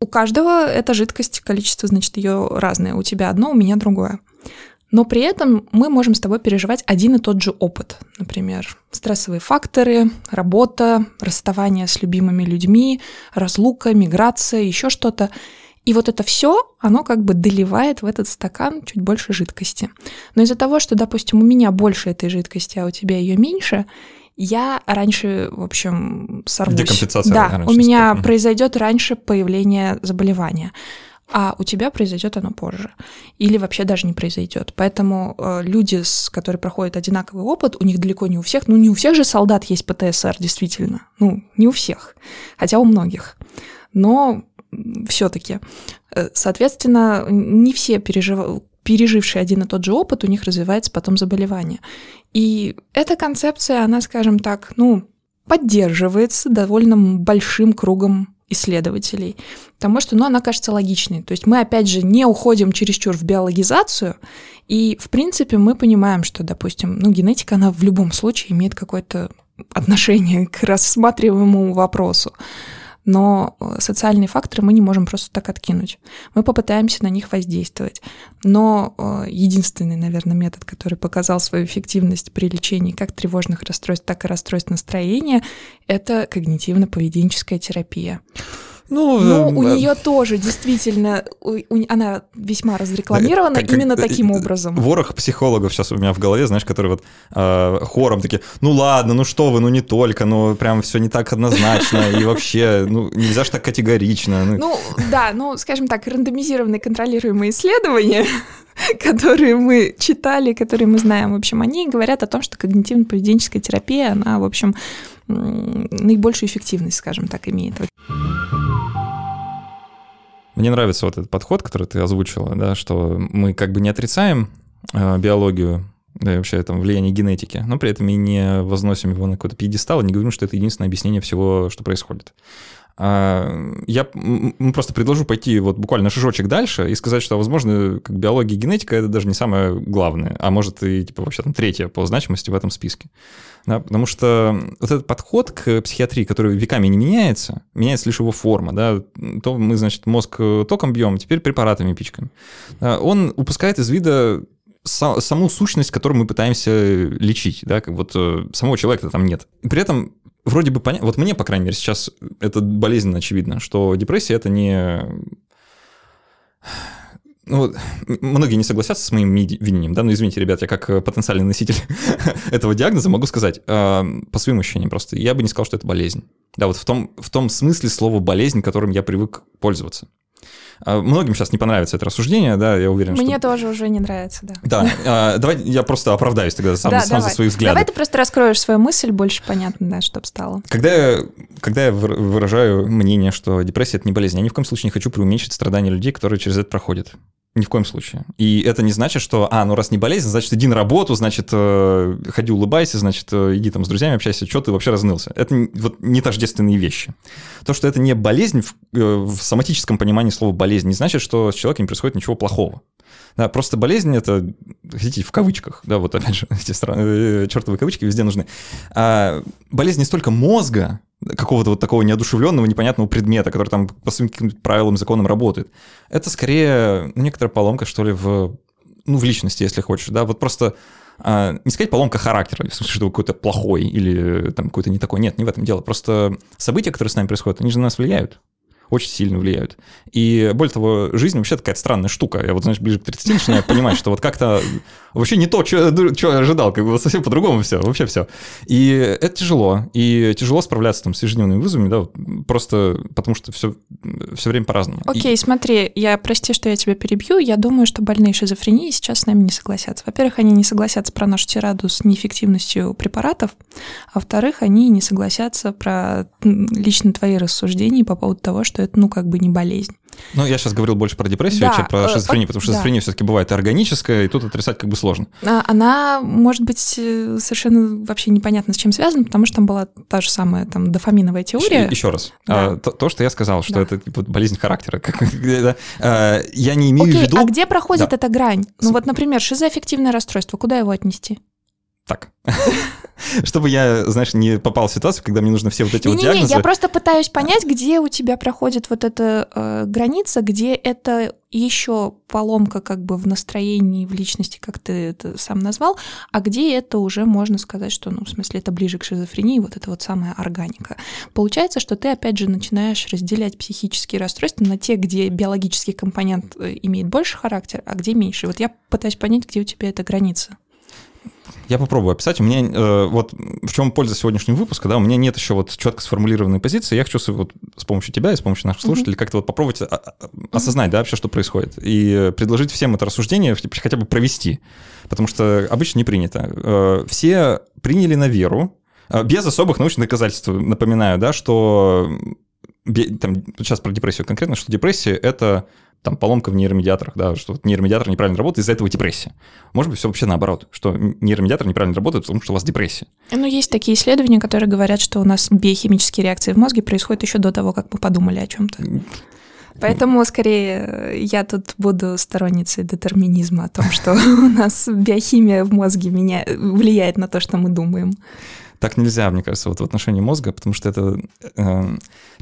У каждого эта жидкость, количество, значит, ее разное. У тебя одно, у меня другое. Но при этом мы можем с тобой переживать один и тот же опыт. Например, стрессовые факторы, работа, расставание с любимыми людьми, разлука, миграция, еще что-то. И вот это все, оно как бы доливает в этот стакан чуть больше жидкости. Но из-за того, что, допустим, у меня больше этой жидкости, а у тебя ее меньше, я раньше, в общем, сорвусь. Декомпенсация да, раньше у меня стоит. произойдет раньше появление заболевания а у тебя произойдет оно позже. Или вообще даже не произойдет. Поэтому э, люди, с, которые проходят одинаковый опыт, у них далеко не у всех, ну не у всех же солдат есть ПТСР, действительно. Ну, не у всех, хотя у многих. Но все-таки. Э, соответственно, не все пережив... пережившие один и тот же опыт, у них развивается потом заболевание. И эта концепция, она, скажем так, ну, поддерживается довольно большим кругом исследователей, потому что, ну, она кажется логичной. То есть мы, опять же, не уходим чересчур в биологизацию, и, в принципе, мы понимаем, что, допустим, ну, генетика, она в любом случае имеет какое-то отношение к рассматриваемому вопросу но э, социальные факторы мы не можем просто так откинуть. Мы попытаемся на них воздействовать. Но э, единственный, наверное, метод, который показал свою эффективность при лечении как тревожных расстройств, так и расстройств настроения, это когнитивно-поведенческая терапия. Ну, Но у нее тоже действительно, она весьма разрекламирована как, именно как, таким образом. Ворох психологов сейчас у меня в голове, знаешь, которые вот э, хором такие, ну ладно, ну что вы, ну не только, ну прям все не так однозначно, и вообще, ну нельзя же так категорично. Ну. ну да, ну скажем так, рандомизированные контролируемые исследования, которые мы читали, которые мы знаем, в общем, они говорят о том, что когнитивно-поведенческая терапия, она, в общем, наибольшую эффективность, скажем так, имеет. Мне нравится вот этот подход, который ты озвучила, да, что мы как бы не отрицаем э, биологию, да и вообще там влияние генетики, но при этом и не возносим его на какой-то пьедестал, и не говорим, что это единственное объяснение всего, что происходит. А, я просто предложу пойти вот буквально шажочек дальше и сказать, что, возможно, как биология и генетика — это даже не самое главное, а может и типа вообще там третье по значимости в этом списке. Да, потому что вот этот подход к психиатрии, который веками не меняется, меняется лишь его форма, да, то мы, значит, мозг током бьем, теперь препаратами пичкаем. Он упускает из вида саму сущность, которую мы пытаемся лечить, да, как вот э, самого человека там нет. При этом вроде бы понятно, вот мне, по крайней мере, сейчас это болезненно очевидно, что депрессия это не... Ну, многие не согласятся с моим видением, да, но извините, ребят, я как потенциальный носитель этого диагноза могу сказать, э, по своим ощущениям просто, я бы не сказал, что это болезнь. Да, вот в том, в том смысле слова болезнь, которым я привык пользоваться. А, многим сейчас не понравится это рассуждение, да, я уверен, Мне что... тоже уже не нравится, да. Да, а, давай я просто оправдаюсь тогда сам, Да, сам за свои взгляды. Давай ты просто раскроешь свою мысль, больше понятно, да, чтобы стало. Когда я, когда я выра- выражаю мнение, что депрессия — это не болезнь, я ни в коем случае не хочу преуменьшить страдания людей, которые через это проходят. Ни в коем случае. И это не значит, что, а, ну раз не болезнь, значит, иди на работу, значит, э, ходи улыбайся, значит, э, иди там с друзьями общайся, что ты вообще разнылся. Это вот не тождественные вещи. То, что это не болезнь в, э, в соматическом понимании слова болезнь, не значит, что с человеком не происходит ничего плохого. Да, просто болезнь это, хотите, в кавычках, да, вот опять же, эти стра- э, чертовы кавычки везде нужны. А болезнь не столько мозга, какого-то вот такого неодушевленного, непонятного предмета, который там по своим каким-то правилам, законам работает. Это скорее ну, некоторая поломка, что ли, в, ну, в личности, если хочешь, да, вот просто а, не сказать поломка характера, в смысле, что какой-то плохой или там какой-то не такой. Нет, не в этом дело. Просто события, которые с нами происходят, они же на нас влияют очень сильно влияют. И более того, жизнь вообще такая странная штука. Я вот, знаешь, ближе к 30 начинаю понимать, что вот как-то вообще не то, что я ожидал, как бы совсем по-другому все, вообще все. И это тяжело, и тяжело справляться там с ежедневными вызовами, да, просто потому что все, все время по-разному. Окей, смотри, я прости, что я тебя перебью. Я думаю, что больные шизофренией сейчас с нами не согласятся. Во-первых, они не согласятся про нашу тираду с неэффективностью препаратов, а во-вторых, они не согласятся про лично твои рассуждения по поводу того, что это, ну, как бы не болезнь. Ну, я сейчас говорил больше про депрессию, Да, чем про э, шизофрению, потому что да. шизофрения все-таки бывает органическая, и тут отрицать как бы сложно. А, Она может быть э, совершенно вообще непонятно с чем связана, потому что там была та же самая там дофаминовая теория. Еще раз. Да. А, то, то, что я сказал, что Да. это типа, болезнь характера, как, а, я не имею Окей, в виду... а где проходит Да. эта грань? С- Ну вот, например, шизоаффективное расстройство, куда его отнести? Так. Чтобы я, знаешь, не попал в ситуацию, когда мне нужно все вот эти вот Не-не-не, диагнозы... я просто пытаюсь понять, где у тебя проходит вот эта э, граница, где это еще поломка как бы в настроении, в личности, как ты это сам назвал, а где это уже можно сказать, что, ну, в смысле, это ближе к шизофрении, вот это вот самая органика. Получается, что ты, опять же, начинаешь разделять психические расстройства на те, где биологический компонент э, имеет больше характер, а где меньше. Вот я пытаюсь понять, где у тебя эта граница. Я попробую описать. У меня э, вот в чем польза сегодняшнего выпуска, да, у меня нет еще вот четко сформулированной позиции. Я хочу вот с помощью тебя и с помощью наших слушателей как-то вот попробовать а- а- осознать, да, вообще, что происходит. И предложить всем это рассуждение хотя бы провести. Потому что обычно не принято. Э, Все приняли на веру, э, без особых научных доказательств, напоминаю, да, что там, сейчас про депрессию конкретно, что депрессия — это там поломка в нейромедиаторах, да, что вот нейромедиатор неправильно работает, из-за этого депрессия. Может быть, все вообще наоборот, что нейромедиатор неправильно работает, потому что у вас депрессия. Ну, есть такие исследования, которые говорят, что у нас биохимические реакции в мозге происходят еще до того, как мы подумали о чем-то. Поэтому, скорее, я тут буду сторонницей детерминизма о том, что у нас биохимия в мозге меня влияет на то, что мы думаем. Так нельзя, мне кажется, вот в отношении мозга, потому что это э,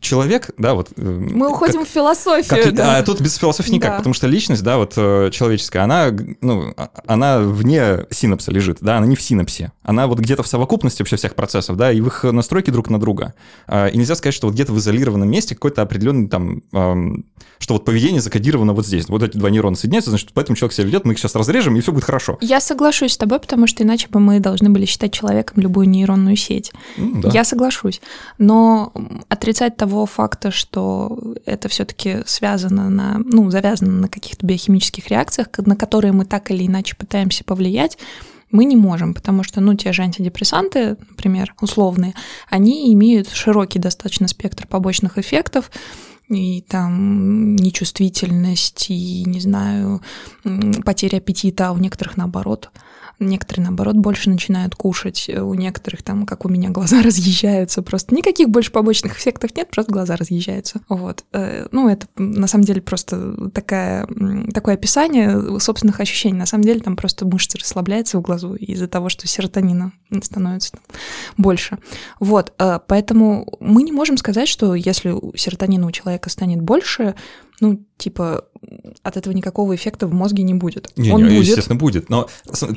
человек, да, вот... э, Мы как- уходим в философию, Как, да. а тут без философии никак, Да. потому что личность, да, вот э, человеческая, она, ну, а- она вне синапса лежит, да, она не в синапсе. Она вот где-то в совокупности вообще всех процессов, да, и в их настройке друг на друга. А, И нельзя сказать, что вот где-то в изолированном месте какой-то определенный там, что вот поведение закодировано вот здесь. Вот эти два нейрона соединяются, значит, поэтому человек себя ведет, мы их сейчас разрежем, и все будет хорошо. Я соглашусь с тобой, потому что иначе бы мы должны были считать человеком любую нейронную сеть. М, да. Я соглашусь. Но отрицать того факта, что это все-таки связано на, ну, завязано на каких-то биохимических реакциях, на которые мы так или иначе пытаемся повлиять, мы не можем, потому что, ну, те же антидепрессанты, например, условные, они имеют широкий достаточно спектр побочных эффектов, и там нечувствительность, и, не знаю, потеря аппетита, а у некоторых наоборот. Некоторые, наоборот, больше начинают кушать, у некоторых там, как у меня, глаза разъезжаются, просто никаких больше побочных эффектов нет, просто глаза разъезжаются. Вот. Э, Ну, это на самом деле просто такая, такое описание собственных ощущений. На самом деле там просто мышцы расслабляются в глазу из-за того, что серотонина становится больше. Вот, э, поэтому мы не можем сказать, что если серотонина у человека станет больше, ну, типа, от этого никакого эффекта в мозге не будет. Не, Он не, будет. естественно, будет. Но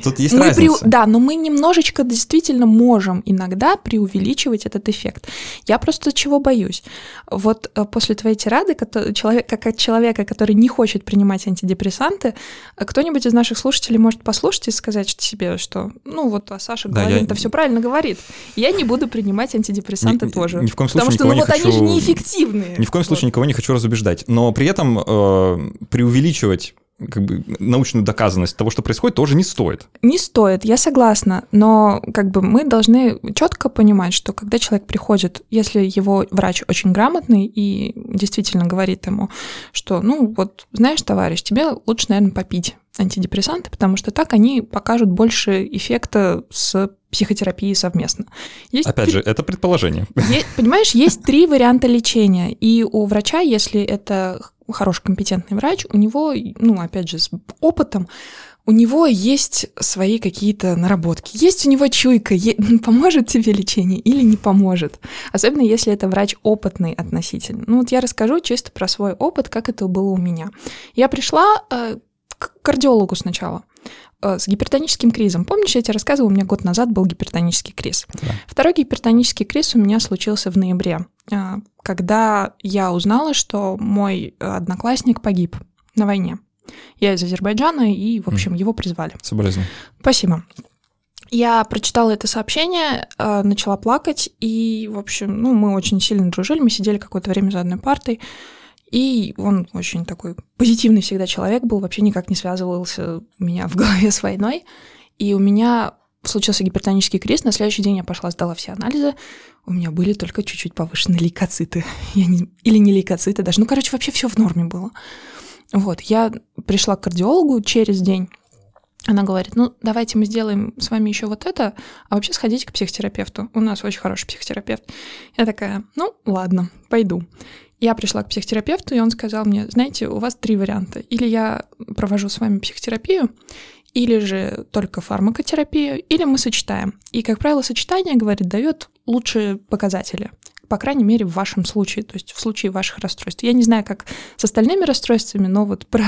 тут есть Мы разница. преу- Да, но мы немножечко действительно можем иногда преувеличивать этот эффект. Я просто чего боюсь? Вот э, после твоей тирады, человек, как от человека, который не хочет принимать антидепрессанты, э, кто-нибудь из наших слушателей может послушать и сказать себе, что, ну вот, а Саша Да, Головин я- все правильно говорит. Я не буду принимать антидепрессанты Ни- тоже. ни в коем Потому случае что, ну вот не они же хочу- неэффективные. Ни в коем Вот. случае никого не хочу разубеждать. Но при этом э, преувеличивать как бы, научную доказанность того, что происходит, тоже не стоит. Не стоит, я согласна, но как бы мы должны четко понимать, что когда человек приходит, если его врач очень грамотный и действительно говорит ему, что, ну вот, знаешь, товарищ, тебе лучше, наверное, попить антидепрессанты, потому что так они покажут больше эффекта с психотерапией совместно. Есть Опять три- же, это предположение. Е- понимаешь, есть три варианта лечения, и у врача, если это хороший компетентный врач, у него, ну, опять же, с опытом, у него есть свои какие-то наработки. Есть у него чуйка, е- поможет тебе лечение или не поможет. Особенно если это врач опытный относительно. Ну вот я расскажу чисто про свой опыт, как это было у меня. Я пришла э, к кардиологу сначала с гипертоническим кризом. Помнишь, я тебе рассказывала, у меня год назад был гипертонический криз. Да. Второй гипертонический криз у меня случился в ноябре, э, когда я узнала, что мой э, одноклассник погиб на войне. Я из Азербайджана, и, в общем, его призвали. Соболезную. Спасибо. Я прочитала это сообщение, э, начала плакать, и, в общем, ну, мы очень сильно дружили, мы сидели какое-то время за одной партой, и он очень такой позитивный всегда человек был, вообще никак не связывался у меня в голове с войной, и у меня случился гипертонический крест, на следующий день я пошла, сдала все анализы, у меня были только чуть-чуть повышенные лейкоциты, я не- или не лейкоциты даже, ну, короче, вообще все в норме было. Вот, я пришла к кардиологу через день, она говорит, ну, давайте мы сделаем с вами еще вот это, а вообще сходите к психотерапевту. У нас очень хороший психотерапевт. Я такая, ну, ладно, пойду. Я пришла к психотерапевту, и он сказал мне, знаете, у вас три варианта. Или я провожу с вами психотерапию, или же только фармакотерапию, или мы сочетаем. И, как правило, сочетание, говорит, дает лучшие показатели. По крайней мере, в вашем случае, то есть в случае ваших расстройств. Я не знаю, как с остальными расстройствами, но вот про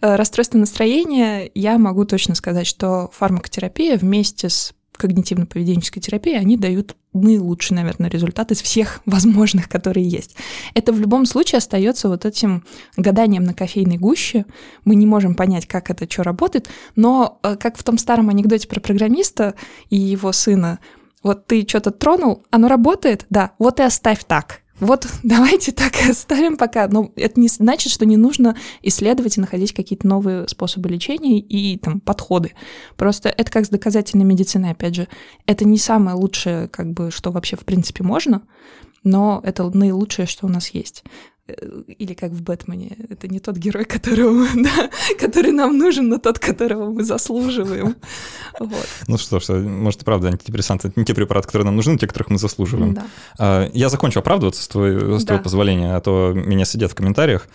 э, расстройство настроения я могу точно сказать, что фармакотерапия вместе с когнитивно-поведенческой терапией, они дают наилучший, наверное, результат из всех возможных, которые есть. Это в любом случае остается вот этим гаданием на кофейной гуще. Мы не можем понять, как это что работает, но э, как в том старом анекдоте про программиста и его сына, вот ты что-то тронул, оно работает, да, вот и оставь так. Вот давайте так и оставим пока. Но это не значит, что не нужно исследовать и находить какие-то новые способы лечения и там подходы. Просто это как с доказательной медициной, опять же. Это не самое лучшее, как бы, что вообще в принципе можно, но это наилучшее, что у нас есть. Э, Или как в Бэтмене, это не тот герой, которого, да, который нам нужен, но тот, которого мы заслуживаем. Вот, Ну что ж, может и правда антидепрессанты это не те препараты, которые нам нужны, те, которых мы заслуживаем. да. А, Я закончу оправдываться с твоего, с твоего Да. позволения, а то меня сидят в комментариях.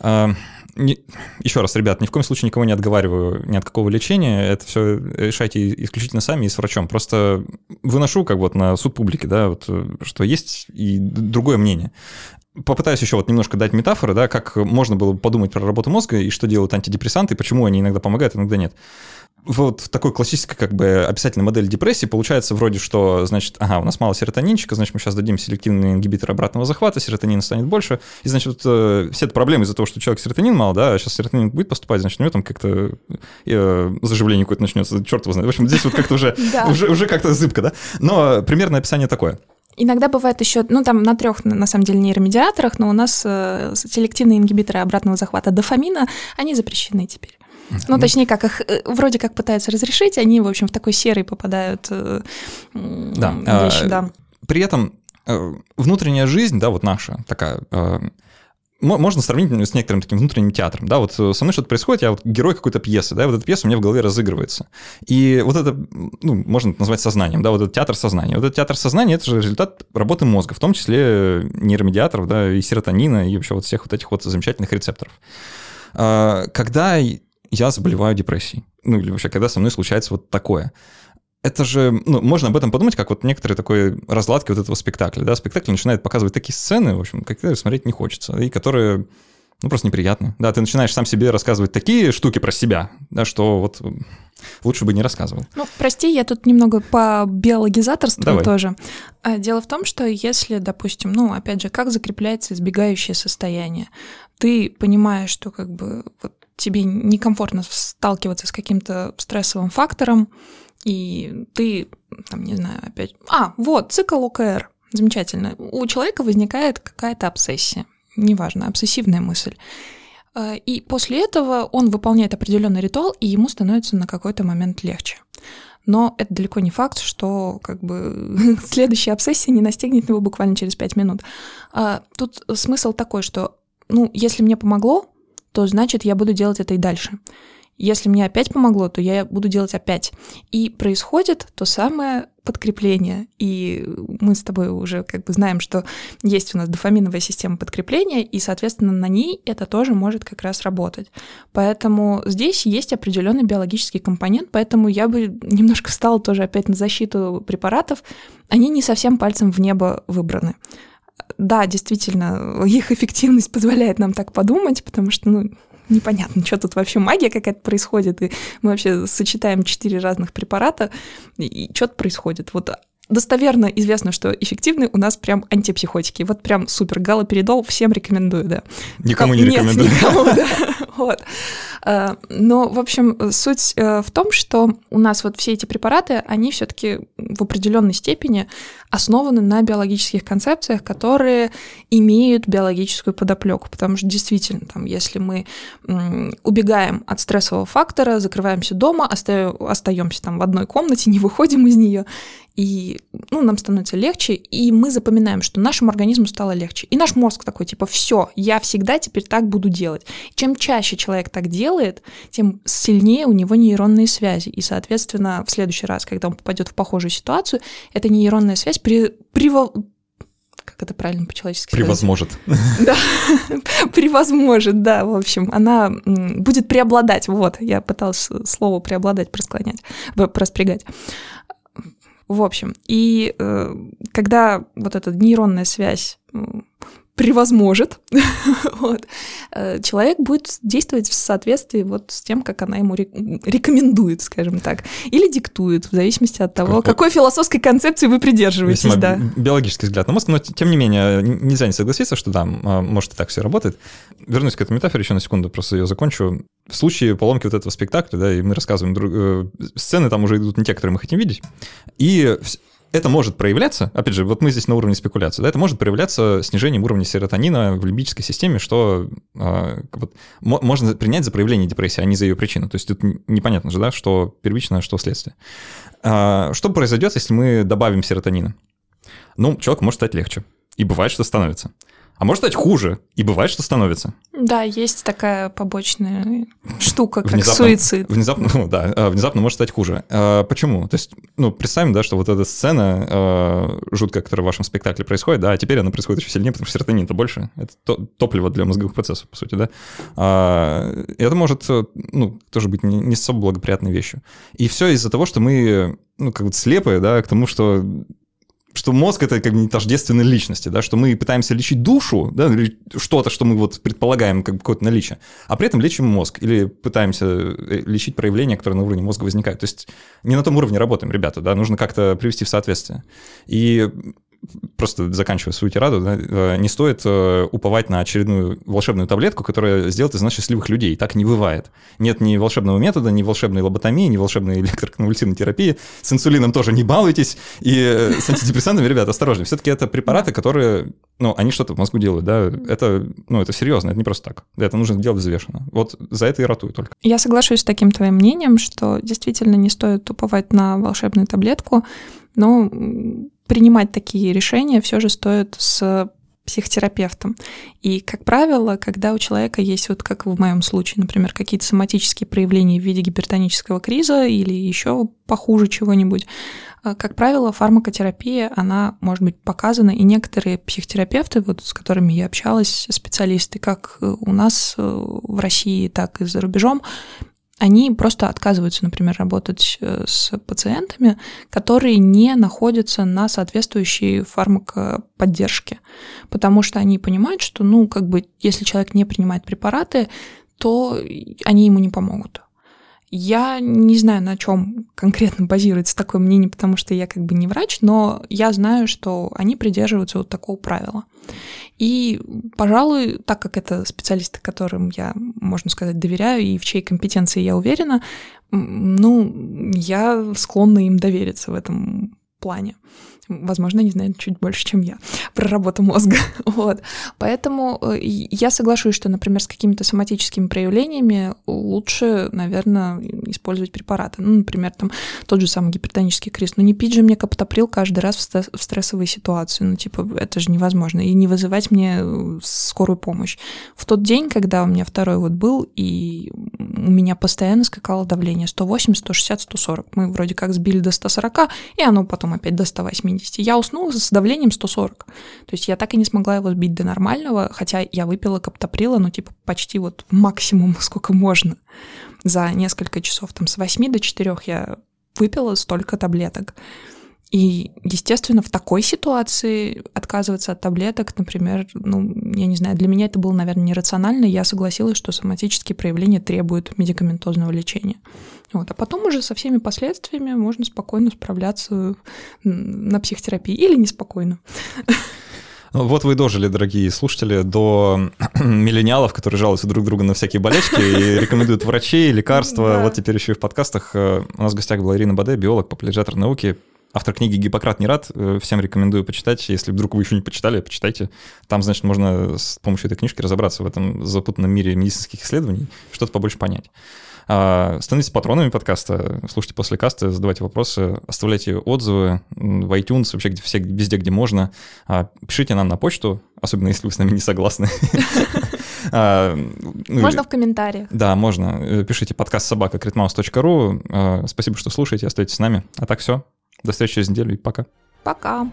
А, не- Еще раз, ребят, ни в коем случае никого не отговариваю ни от какого лечения. Это все решайте исключительно сами и с врачом. Просто выношу как вот на суд публики, да, вот, э, что есть и другое мнение. Попытаюсь еще вот немножко дать метафоры, да, как можно было бы подумать про работу мозга и что делают антидепрессанты, и почему они иногда помогают, иногда нет вот в такой классической как бы описательной модели депрессии получается вроде, что, значит, ага, у нас мало серотонинчика, значит, мы сейчас дадим селективный ингибитор обратного захвата, серотонин станет больше, и, значит, вот, э, все это проблемы из-за того, что у человека серотонин мало, да, а сейчас серотонин будет поступать, значит, у него там как-то э, заживление какое-то начнется, черт его знает. В общем, здесь вот как-то уже, уже, уже как-то зыбко, да, но примерное описание такое. Иногда бывает еще, ну там на трех на самом деле нейромедиаторах, но у нас э, селективные ингибиторы обратного захвата дофамина, они запрещены теперь. Ну, точнее, как их э, вроде как пытаются разрешить, они, в общем, в такой серый попадают э, Да, вещи, а, да. При этом э, внутренняя жизнь, да, вот наша такая, э, можно сравнить с некоторым таким внутренним театром, да, вот э, со мной что-то происходит, я вот герой какой-то пьесы, да, вот эта пьеса у меня в голове разыгрывается. И вот это, ну, можно это назвать сознанием, да, вот этот театр сознания. Вот этот театр сознания – это же результат работы мозга, в том числе нейромедиаторов, да, и серотонина, и вообще вот всех вот этих вот замечательных рецепторов. А, Когда я заболеваю депрессией, ну, или вообще, когда со мной случается вот такое, это же, ну, можно об этом подумать, как вот некоторые такой разладки вот этого спектакля, да, спектакль начинает показывать такие сцены, в общем, которые смотреть не хочется, и которые ну, просто неприятно. Да, ты начинаешь сам себе рассказывать такие штуки про себя, да, что вот лучше бы не рассказывал. Ну, прости, я тут немного по биологизаторству тоже. А, дело в том, что если, допустим, ну, опять же, как закрепляется избегающее состояние, ты понимаешь, что как бы вот тебе некомфортно сталкиваться с каким-то стрессовым фактором, и ты, там, не знаю, опять... А, вот, цикл ОКР. Замечательно. У человека возникает какая-то обсессия. Неважно, обсессивная мысль. А, и после этого он выполняет определенный ритуал, и ему становится на какой-то момент легче. Но это далеко не факт, что как бы следующая обсессия не настигнет его буквально через пять минут. А, тут смысл такой, что ну, если мне помогло, то значит я буду делать это и дальше. Если мне опять помогло, то я буду делать опять. И происходит то самое подкрепление. И мы с тобой уже как бы знаем, что есть у нас дофаминовая система подкрепления, и, соответственно, на ней это тоже может как раз работать. Поэтому здесь есть определенный биологический компонент, поэтому я бы немножко встала тоже опять на защиту препаратов. Они не совсем пальцем в небо выбраны да, действительно, их эффективность позволяет нам так подумать, потому что, ну, непонятно, что тут вообще магия какая-то происходит, и мы вообще сочетаем четыре разных препарата, и что-то происходит. Вот достоверно известно, что эффективны у нас прям антипсихотики. Вот прям супер. Галоперидол всем рекомендую, да. Никому не рекомендую. Нет, никому, да. Вот. А, но, в общем, суть э, в том, что у нас вот все эти препараты, они все-таки в определенной степени основаны на биологических концепциях, которые имеют биологическую подоплеку. Потому что действительно, там, если мы убегаем от стрессового фактора, закрываемся дома, остаемся там в одной комнате, не выходим из нее, и ну, нам становится легче, и мы запоминаем, что нашему организму стало легче. И наш мозг такой, типа, все, я всегда теперь так буду делать. Чем чаще человек так делает, тем сильнее у него нейронные связи. И, соответственно, в следующий раз, когда он попадет в похожую ситуацию, эта нейронная связь при, при, как это правильно по-человечески Превозможет. Да, превозможет, да, в общем, она будет преобладать, вот, я пыталась слово преобладать просклонять, проспрягать. В общем, и э, когда вот эта нейронная связь превозможет, вот, э, человек будет действовать в соответствии вот с тем, как она ему рекомендует, скажем так, или диктует, в зависимости от того, какой, какой философской концепции вы придерживаетесь. Весьма да. биологический взгляд на мозг, но тем не менее нельзя не согласиться, что да, может и так все работает. Вернусь к этой метафоре еще на секунду, просто ее закончу. В случае поломки вот этого спектакля, да, и мы рассказываем, друг, э, сцены там уже идут не те, которые мы хотим видеть, и это может проявляться, опять же, вот мы здесь на уровне спекуляции, да, это может проявляться снижением уровня серотонина в лимбической системе, что э, вот, можно принять за проявление депрессии, а не за ее причину. То есть тут непонятно же, да, что первичное, что следствие. Э, что произойдет, если мы добавим серотонина? Ну, человек может стать легче. И бывает, что становится. А может стать хуже, и бывает, что становится. Да, есть такая побочная штука, как внезапно, суицид. Внезапно, ну, да, а, внезапно может стать хуже. А, почему? То есть, ну, представим, да, что вот эта сцена а, жуткая, которая в вашем спектакле происходит, да, а теперь она происходит еще сильнее, потому что серотонин-то больше. Это то, топливо для мозговых процессов, по сути, да. А, это может, ну, тоже быть не, не особо благоприятной вещью. И все из-за того, что мы, ну, как бы слепые, да, к тому, что что мозг это как бы не тождественные личности, да, что мы пытаемся лечить душу, да, что-то, что мы вот предполагаем как какое-то наличие, а при этом лечим мозг или пытаемся э, лечить проявления, которые на уровне мозга возникают. То есть не на том уровне работаем, ребята, да, нужно как-то привести в соответствие. И просто заканчивая свою тираду, да, э, не стоит э, уповать на очередную волшебную таблетку, которая сделает из нас счастливых людей. Так не бывает. Нет ни волшебного метода, ни волшебной лоботомии, ни волшебной электроконвульсивной терапии. С инсулином тоже не балуйтесь. И э, с антидепрессантами, ребята, осторожнее. Все-таки это препараты, которые, ну, они что-то в мозгу делают, да. Это, ну, это серьезно, это не просто так. Это нужно делать взвешенно. Вот за это и ратую только. Я соглашусь с таким твоим мнением, что действительно не стоит уповать на волшебную таблетку, но принимать такие решения все же стоит с психотерапевтом. И, как правило, когда у человека есть, вот как в моем случае, например, какие-то соматические проявления в виде гипертонического криза или еще похуже чего-нибудь, э, как правило, фармакотерапия, она может быть показана, и некоторые психотерапевты, вот с которыми я общалась, специалисты, как у нас э, в России, так и за рубежом, они просто отказываются, например, работать э, с пациентами, которые не находятся на соответствующей фармакоподдержке, потому что они понимают, что, ну, как бы, если человек не принимает препараты, то они ему не помогут. Я не знаю, на чем конкретно базируется такое мнение, потому что я как бы не врач, но я знаю, что они придерживаются вот такого правила. И, пожалуй, так как это специалисты, которым я, можно сказать, доверяю и в чьей компетенции я уверена, ну, я склонна им довериться в этом плане возможно, они знают чуть больше, чем я про работу мозга. вот. Поэтому э, я соглашусь, что, например, с какими-то соматическими проявлениями лучше, наверное, использовать препараты. Ну, например, там тот же самый гипертонический крест. Ну, не пить же мне каптоприл каждый раз в стрессовой ситуации. Ну, типа, это же невозможно. И не вызывать мне э, скорую помощь. В тот день, когда у меня второй вот был, и у меня постоянно скакало давление 180, 160, 140. Мы вроде как сбили до 140, и оно потом опять до 180. 180. Я уснула с давлением 140. То есть я так и не смогла его сбить до нормального, хотя я выпила каптоприла, ну, типа, почти вот максимум, сколько можно. За несколько часов, там, с 8 до 4 я выпила столько таблеток. И, естественно, в такой ситуации отказываться от таблеток, например, ну, я не знаю, для меня это было, наверное, нерационально. Я согласилась, что соматические проявления требуют медикаментозного лечения. Вот. А потом уже со всеми последствиями можно спокойно справляться на психотерапии или неспокойно. Ну, вот вы дожили, дорогие слушатели, до миллениалов, которые жалуются друг друга на всякие болячки и рекомендуют врачей, лекарства. Да. Вот теперь еще и в подкастах. Э, у нас в гостях была Ирина Баде, биолог, популяризатор науки, автор книги «Гиппократ не рад». Э, всем рекомендую почитать. Если вдруг вы еще не почитали, почитайте. Там, значит, можно с помощью этой книжки разобраться в этом запутанном мире медицинских исследований, что-то побольше понять. А, становитесь патронами подкаста, слушайте после каста, задавайте вопросы, оставляйте отзывы в iTunes, вообще где, все, везде, где можно. А, пишите нам на почту, особенно если вы с нами не согласны. А, ну можно в комментариях. Да, можно. Э, пишите подкаст собака Спасибо, что слушаете, остаетесь с нами. А так все. До встречи через неделю и пока. Пока.